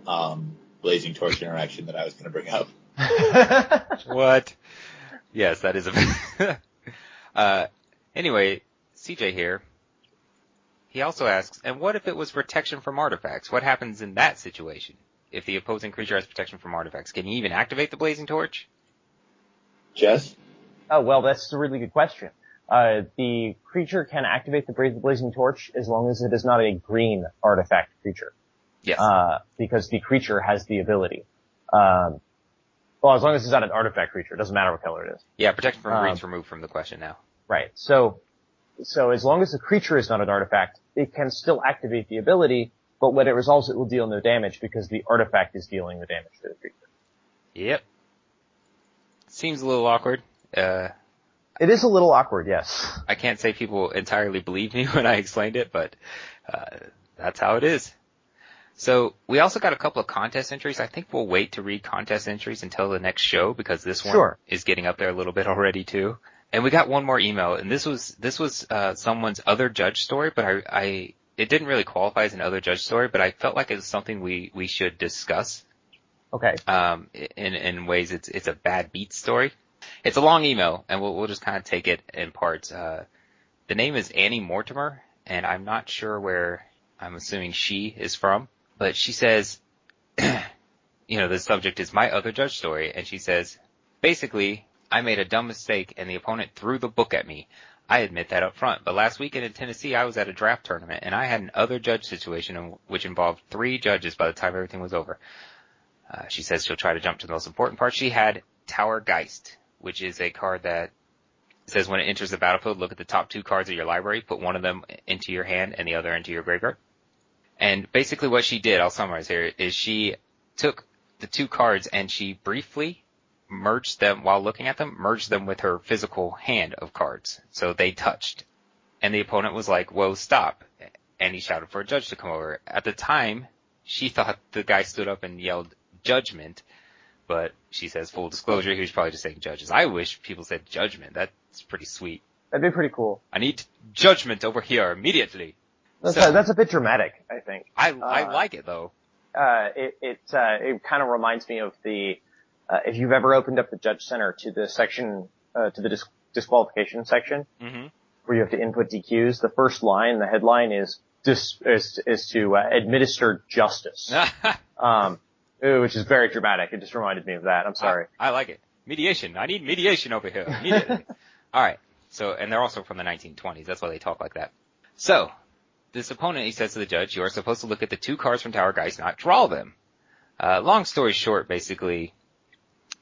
um, blazing torch interaction that I was going to bring up. what? Yes, that is a. uh, anyway, CJ here. He also asks, and what if it was protection from artifacts? What happens in that situation? If the opposing creature has protection from artifacts, can you even activate the blazing torch? Jess? Oh, well, that's a really good question. Uh, the creature can activate the blazing torch as long as it is not a green artifact creature. Yes. Uh, because the creature has the ability. Um, well, as long as it's not an artifact creature, it doesn't matter what color it is. Yeah, protection from um, green's removed from the question now. Right. So, so as long as the creature is not an artifact, it can still activate the ability, but when it resolves, it will deal no damage because the artifact is dealing the damage to the creature. Yep. Seems a little awkward. Uh, it is a little awkward, yes. I can't say people entirely believe me when I explained it, but uh, that's how it is. So we also got a couple of contest entries. I think we'll wait to read contest entries until the next show because this one sure. is getting up there a little bit already too. And we got one more email, and this was this was uh, someone's other judge story, but I, I it didn't really qualify as an other judge story, but I felt like it was something we we should discuss. Okay. Um, in in ways it's it's a bad beat story. It's a long email, and we'll we'll just kind of take it in parts. Uh, the name is Annie Mortimer, and I'm not sure where I'm assuming she is from but she says, you know, the subject is my other judge story, and she says, basically, I made a dumb mistake and the opponent threw the book at me. I admit that up front, but last weekend in Tennessee, I was at a draft tournament and I had an other judge situation which involved three judges by the time everything was over. Uh, she says she'll try to jump to the most important part. She had Tower Geist, which is a card that says when it enters the battlefield, look at the top two cards of your library, put one of them into your hand and the other into your graveyard. And basically what she did, I'll summarize here, is she took the two cards and she briefly merged them while looking at them, merged them with her physical hand of cards. So they touched. And the opponent was like, whoa, stop. And he shouted for a judge to come over. At the time, she thought the guy stood up and yelled judgment, but she says full disclosure, he was probably just saying judges. I wish people said judgment. That's pretty sweet. That'd be pretty cool. I need judgment over here immediately. That's, So- a, that's a bit dramatic, I think. I, I Uh, like it though. uh, it it, uh, it kind of reminds me of the uh, if you've ever opened up the Judge Center to the section uh, to the dis- disqualification section hmm where you have to input DQs. The first line, the headline is dis- is, is to uh, administer justice, um, which is very dramatic. It just reminded me of that. I'm sorry. I, I like it. Mediation. I need mediation over here. All right. So, and they're also from the 1920s. That's why they talk like that. So, this opponent, he says to the judge, you are supposed to look at the two cards from Tower Geist, not draw them. Uh, long story short, basically,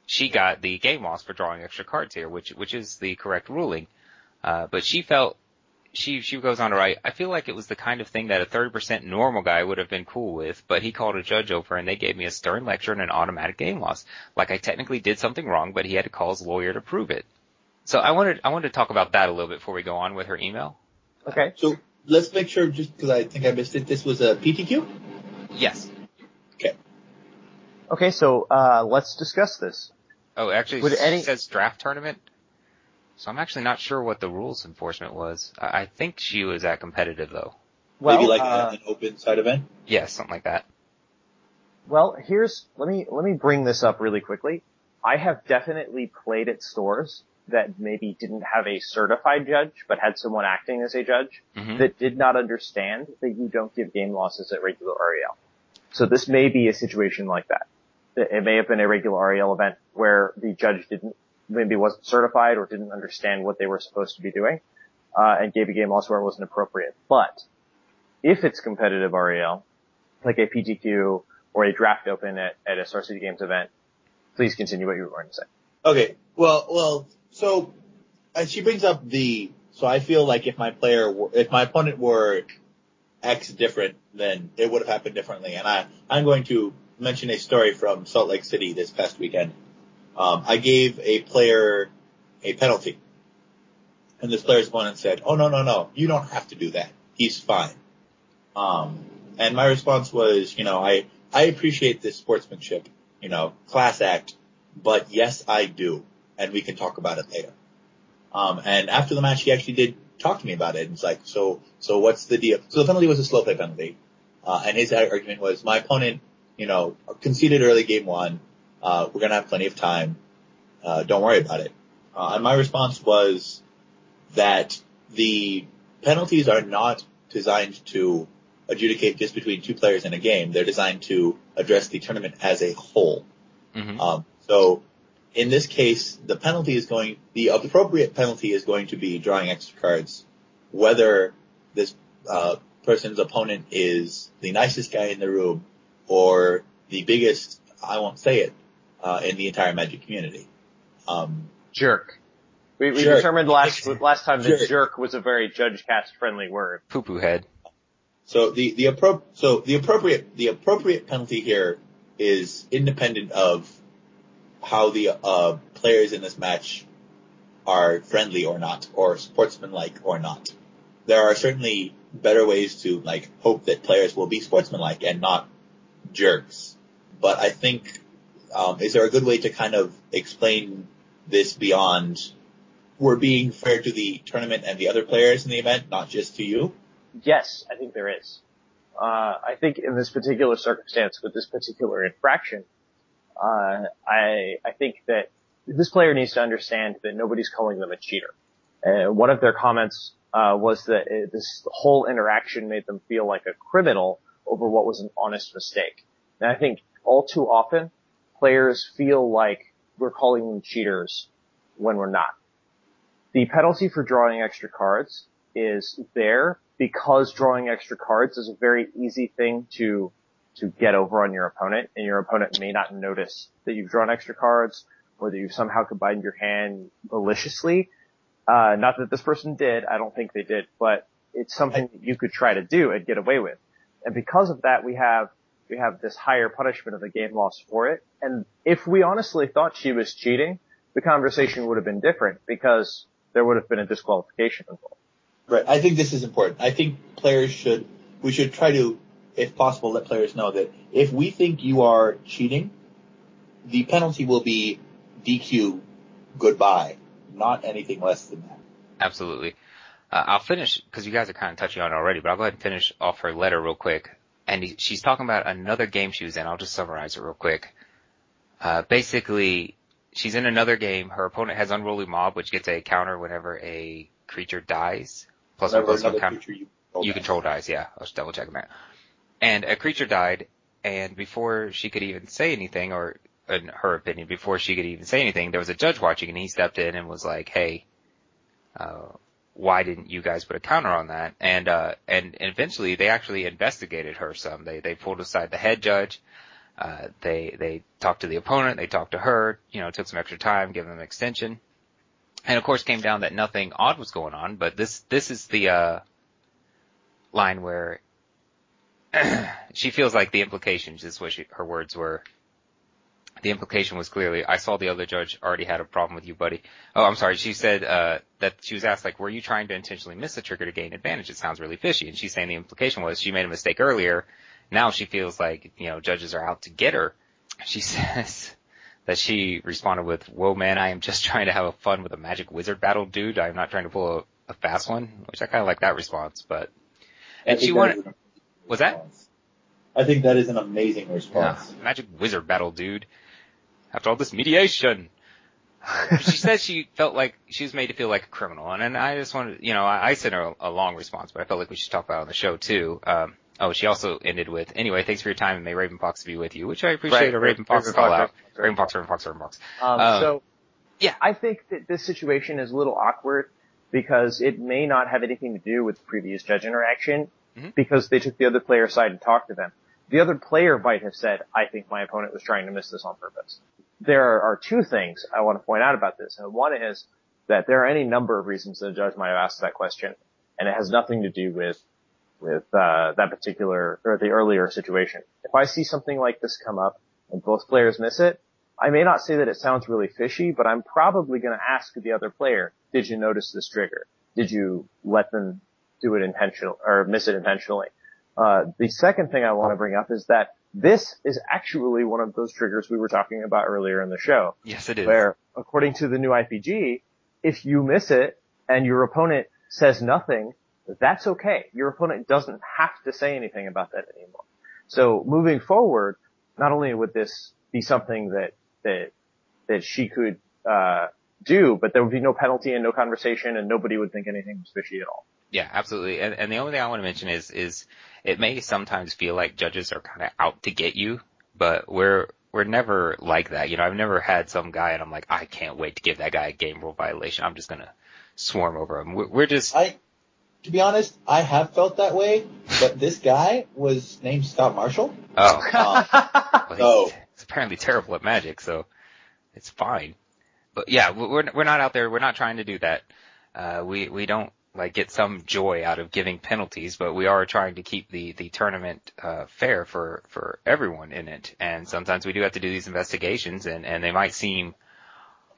she got the game loss for drawing extra cards here, which, which is the correct ruling. Uh, but she felt, she, she goes on to write, I feel like it was the kind of thing that a 30% normal guy would have been cool with, but he called a judge over and they gave me a stern lecture and an automatic game loss. Like I technically did something wrong, but he had to call his lawyer to prove it. So I wanted, I wanted to talk about that a little bit before we go on with her email. Okay. So let's make sure, just because I think I missed it, this was a PTQ. Yes. Okay. Okay, so uh, let's discuss this. Oh, actually, Would it any- says draft tournament. So I'm actually not sure what the rules enforcement was. I, I think she was at competitive though. Well, Maybe like uh, an open side event. Yeah, something like that. Well, here's let me let me bring this up really quickly. I have definitely played at stores that maybe didn't have a certified judge, but had someone acting as a judge hmm that did not understand that you don't give game losses at regular REL. So this may be a situation like that. It it may have been a regular REL event where the judge didn't maybe wasn't certified or didn't understand what they were supposed to be doing, uh, and gave a game loss where it wasn't appropriate. But if it's competitive REL, like a PTQ or a draft open at, at a Star City Games event, please continue what you were going to say. Okay. Well, well. So, she brings up the. So I feel like if my player, were, if my opponent were X different, then it would have happened differently. And I, I'm going to mention a story from Salt Lake City this past weekend. Um, I gave a player a penalty, and this player's opponent said, "Oh no, no, no! You don't have to do that. He's fine." Um, and my response was, you know, I I appreciate this sportsmanship, you know, class act, but yes, I do, and we can talk about it later. Um, and after the match, he actually did talk to me about it. And it's like, so, so what's the deal? So the penalty was a slow play penalty. Uh, and his argument was my opponent, you know, conceded early game one. Uh, we're going to have plenty of time. Uh, don't worry about it. Uh, and my response was that the penalties are not designed to adjudicate just between two players in a game. They're designed to address the tournament as a whole. hmm Um, so in this case, the penalty is going, the appropriate penalty is going to be drawing extra cards, whether this uh, person's opponent is the nicest guy in the room or the biggest, I won't say it, uh, in the entire Magic community. Um, Jerk. We, we Jerk. determined last last time that Jerk. jerk was a very judge cast friendly word. Poo poo head. So the the appro- so the appropriate the appropriate penalty here is independent of how the uh, players in this match are friendly or not, or sportsmanlike or not. There are certainly better ways to like hope that players will be sportsmanlike and not jerks. But I think um, is there a good way to kind of explain this beyond we're being fair to the tournament and the other players in the event, not just to you? Yes, I think there is. Uh, I think in this particular circumstance with this particular infraction, uh, I, I think that this player needs to understand that nobody's calling them a cheater. Uh, one of their comments, uh, was that uh, this whole interaction made them feel like a criminal over what was an honest mistake. And I think all too often players feel like we're calling them cheaters when we're not. The penalty for drawing extra cards is there because drawing extra cards is a very easy thing to to get over on your opponent and your opponent may not notice that you've drawn extra cards or that you've somehow combined your hand maliciously. Uh, not that this person did, I don't think they did, but it's something that you could try to do and get away with. And because of that, we have, we have this higher punishment of the game loss for it. And if we honestly thought she was cheating, the conversation would have been different because there would have been a disqualification involved. Right. I think this is important. I think players should, we should try to, if possible, let players know that if we think you are cheating, the penalty will be DQ goodbye, not anything less than that. Absolutely. Uh, I'll finish because you guys are kind of touching on it already, but I'll go ahead and finish off her letter real quick. And he, she's talking about another game she was in. I'll just summarize it real quick. Uh, basically, she's in another game. Her opponent has Unruly Mob, which gets a counter whenever a creature dies. Plus one plus one counter. You control, you control dies, yeah. I was double checking that. And a creature died, and before she could even say anything, or in her opinion, before she could even say anything, there was a judge watching, and he stepped in and was like, "Hey, uh, why didn't you guys put a counter on that?" And uh, and, eventually they actually investigated her some. They they pulled aside the head judge. Uh, they they talked to the opponent. They talked to her. You know, took some extra time, gave them an extension and of course came down that nothing odd was going on, but this, this is the, uh, line where she feels like the implications is what she, her words were. The implication was clearly, I saw the other judge already had a problem with you, buddy. Oh, I'm sorry. She said, uh, that she was asked like, were you trying to intentionally miss the trigger to gain advantage? It sounds really fishy. And she's saying the implication was she made a mistake earlier. Now she feels like, you know, judges are out to get her. She says, that she responded with, whoa man, I am just trying to have a fun with a magic wizard battle dude. I'm not trying to pull a, a fast one, which I kind of like that response, but, and she wanted, was that? I think that is an amazing response. Yeah, magic wizard battle dude. After all this mediation. she says she felt like she was made to feel like a criminal, and, and I just wanted, you know, I, I sent her a, a, long response, but I felt like we should talk about it on the show too. Um, Oh, she also ended with, anyway, thanks for your time and may Raven Fox be with you, which I appreciate right. a Raven Fox Raven call Fox, out. Raven Fox, Raven Fox, Raven Fox. Um, um, so, yeah, I think that this situation is a little awkward because it may not have anything to do with the previous judge interaction mm-hmm. because they took the other player's side and talked to them. The other player might have said, I think my opponent was trying to miss this on purpose. There are two things I want to point out about this. And one is that there are any number of reasons the judge might have asked that question and it has nothing to do with with uh, that particular or the earlier situation. If I see something like this come up and both players miss it, I may not say that it sounds really fishy, but I'm probably going to ask the other player, did you notice this trigger? Did you let them do it intentional or miss it intentionally? Uh, the second thing I want to bring up is that this is actually one of those triggers we were talking about earlier in the show. Yes, it is. Where, according to the new IPG, if you miss it and your opponent says nothing, that's okay. Your opponent doesn't have to say anything about that anymore. So moving forward, not only would this be something that, that, that she could, uh, do, but there would be no penalty and no conversation and nobody would think anything was fishy at all. Yeah, absolutely. And, and the only thing I want to mention is, is it may sometimes feel like judges are kind of out to get you, but we're, we're never like that. You know, I've never had some guy and I'm like, I can't wait to give that guy a game rule violation. I'm just gonna swarm over him. We're, we're just, I, to be honest, I have felt that way, but this guy was named Scott Marshall. Oh. Um, well, so. He's, he's apparently terrible at magic, so it's fine. But yeah, we're, we're not out there, we're not trying to do that. Uh, we, we don't like get some joy out of giving penalties, but we are trying to keep the, the tournament, uh, fair for, for everyone in it. And sometimes we do have to do these investigations and, and they might seem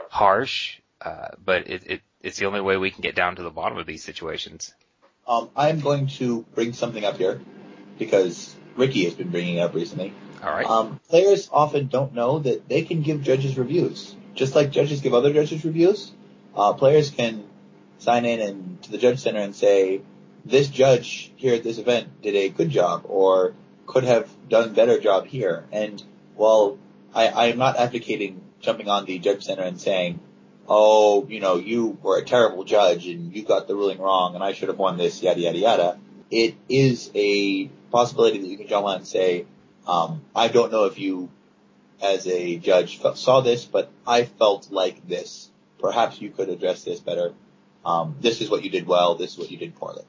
harsh, uh, but it, it, it's the only way we can get down to the bottom of these situations. Um, I'm going to bring something up here because Ricky has been bringing it up recently. All right. Um, players often don't know that they can give judges reviews, just like judges give other judges reviews. Uh, players can sign in and to the judge center and say, "This judge here at this event did a good job, or could have done better job here." And while I, I am not advocating jumping on the judge center and saying, oh, you know, you were a terrible judge and you got the ruling wrong and I should have won this, yada, yada, yada. It is a possibility that you can jump on and say, um, I don't know if you as a judge saw this, but I felt like this. Perhaps you could address this better. Um, this is what you did well. This is what you did poorly.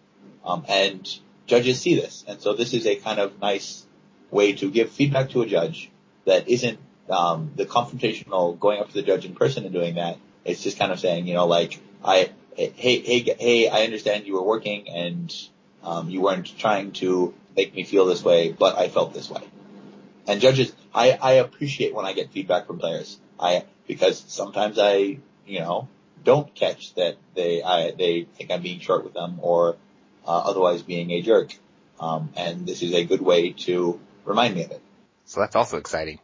Um, and judges see this. And so this is a kind of nice way to give feedback to a judge that isn't um, the confrontational going up to the judge in person and doing that. It's just kind of saying, you know, like I, hey, hey, hey, I understand you were working and um, you weren't trying to make me feel this way, but I felt this way. And judges, I, I appreciate when I get feedback from players. I because sometimes I, you know, don't catch that they I, they think I'm being short with them or uh, otherwise being a jerk. Um, and this is a good way to remind me of it. So that's also exciting.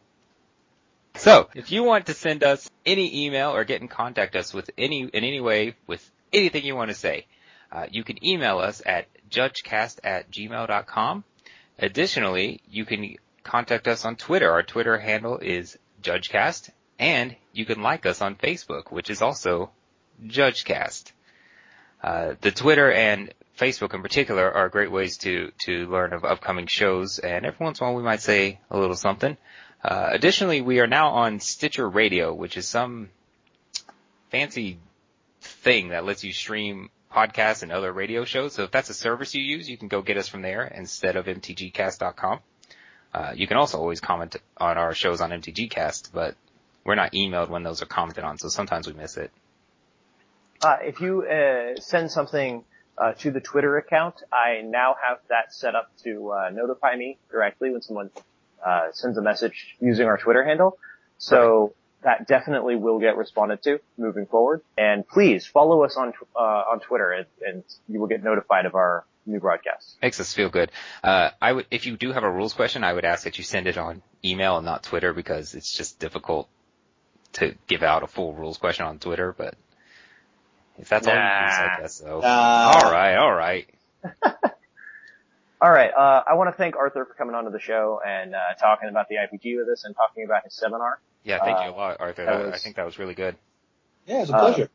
So if you want to send us any email or get in contact us with any in any way with anything you want to say, uh, you can email us at judgecast at gmail.com. Additionally, you can contact us on Twitter. Our Twitter handle is judgecast and you can like us on Facebook, which is also judgecast. Uh, the Twitter and Facebook in particular are great ways to, to learn of upcoming shows and every once in a while we might say a little something. Uh, additionally, we are now on Stitcher Radio, which is some fancy thing that lets you stream podcasts and other radio shows. So if that's a service you use, you can go get us from there instead of mtgcast.com. Uh, you can also always comment on our shows on mtgcast, but we're not emailed when those are commented on, so sometimes we miss it. Uh, if you uh, send something uh, to the Twitter account, I now have that set up to uh, notify me directly when someone uh, sends a message using our Twitter handle. So that definitely will get responded to moving forward. And please follow us on uh, on Twitter, and, and, you will get notified of our new broadcasts. Makes us feel good. Uh, I would, if you do have a rules question, I would ask that you send it on email and not Twitter because it's just difficult to give out a full rules question on Twitter. But if that's nah. all you use, I guess so. Uh, all right, all right. All right. Uh, I want to thank Arthur for coming onto the show and uh, talking about the IPG with us and talking about his seminar. Yeah, thank you a lot, Arthur. That, was, I think that was really good. Yeah, it was a pleasure.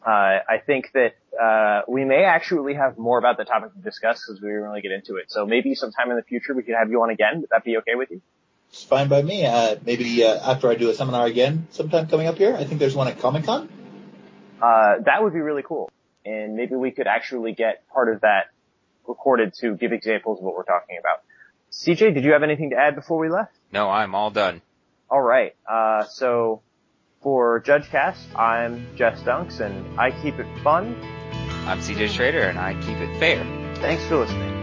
Uh, I think that uh, we may actually have more about the topic to discuss because we didn't really get into it. So maybe sometime in the future we could have you on again. Would that be okay with you? It's fine by me. Uh, maybe uh, after I do a seminar again sometime coming up here. I think there's one at Comic Con. Uh, that would be really cool. And maybe we could actually get part of that recorded to give examples of what we're talking about. CJ, did you have anything to add before we left? No, I'm all done. All right. Uh, so for JudgeCast, I'm Jess Dunks, and I keep it fun. I'm CJ Schrader, and I keep it fair. Thanks for listening.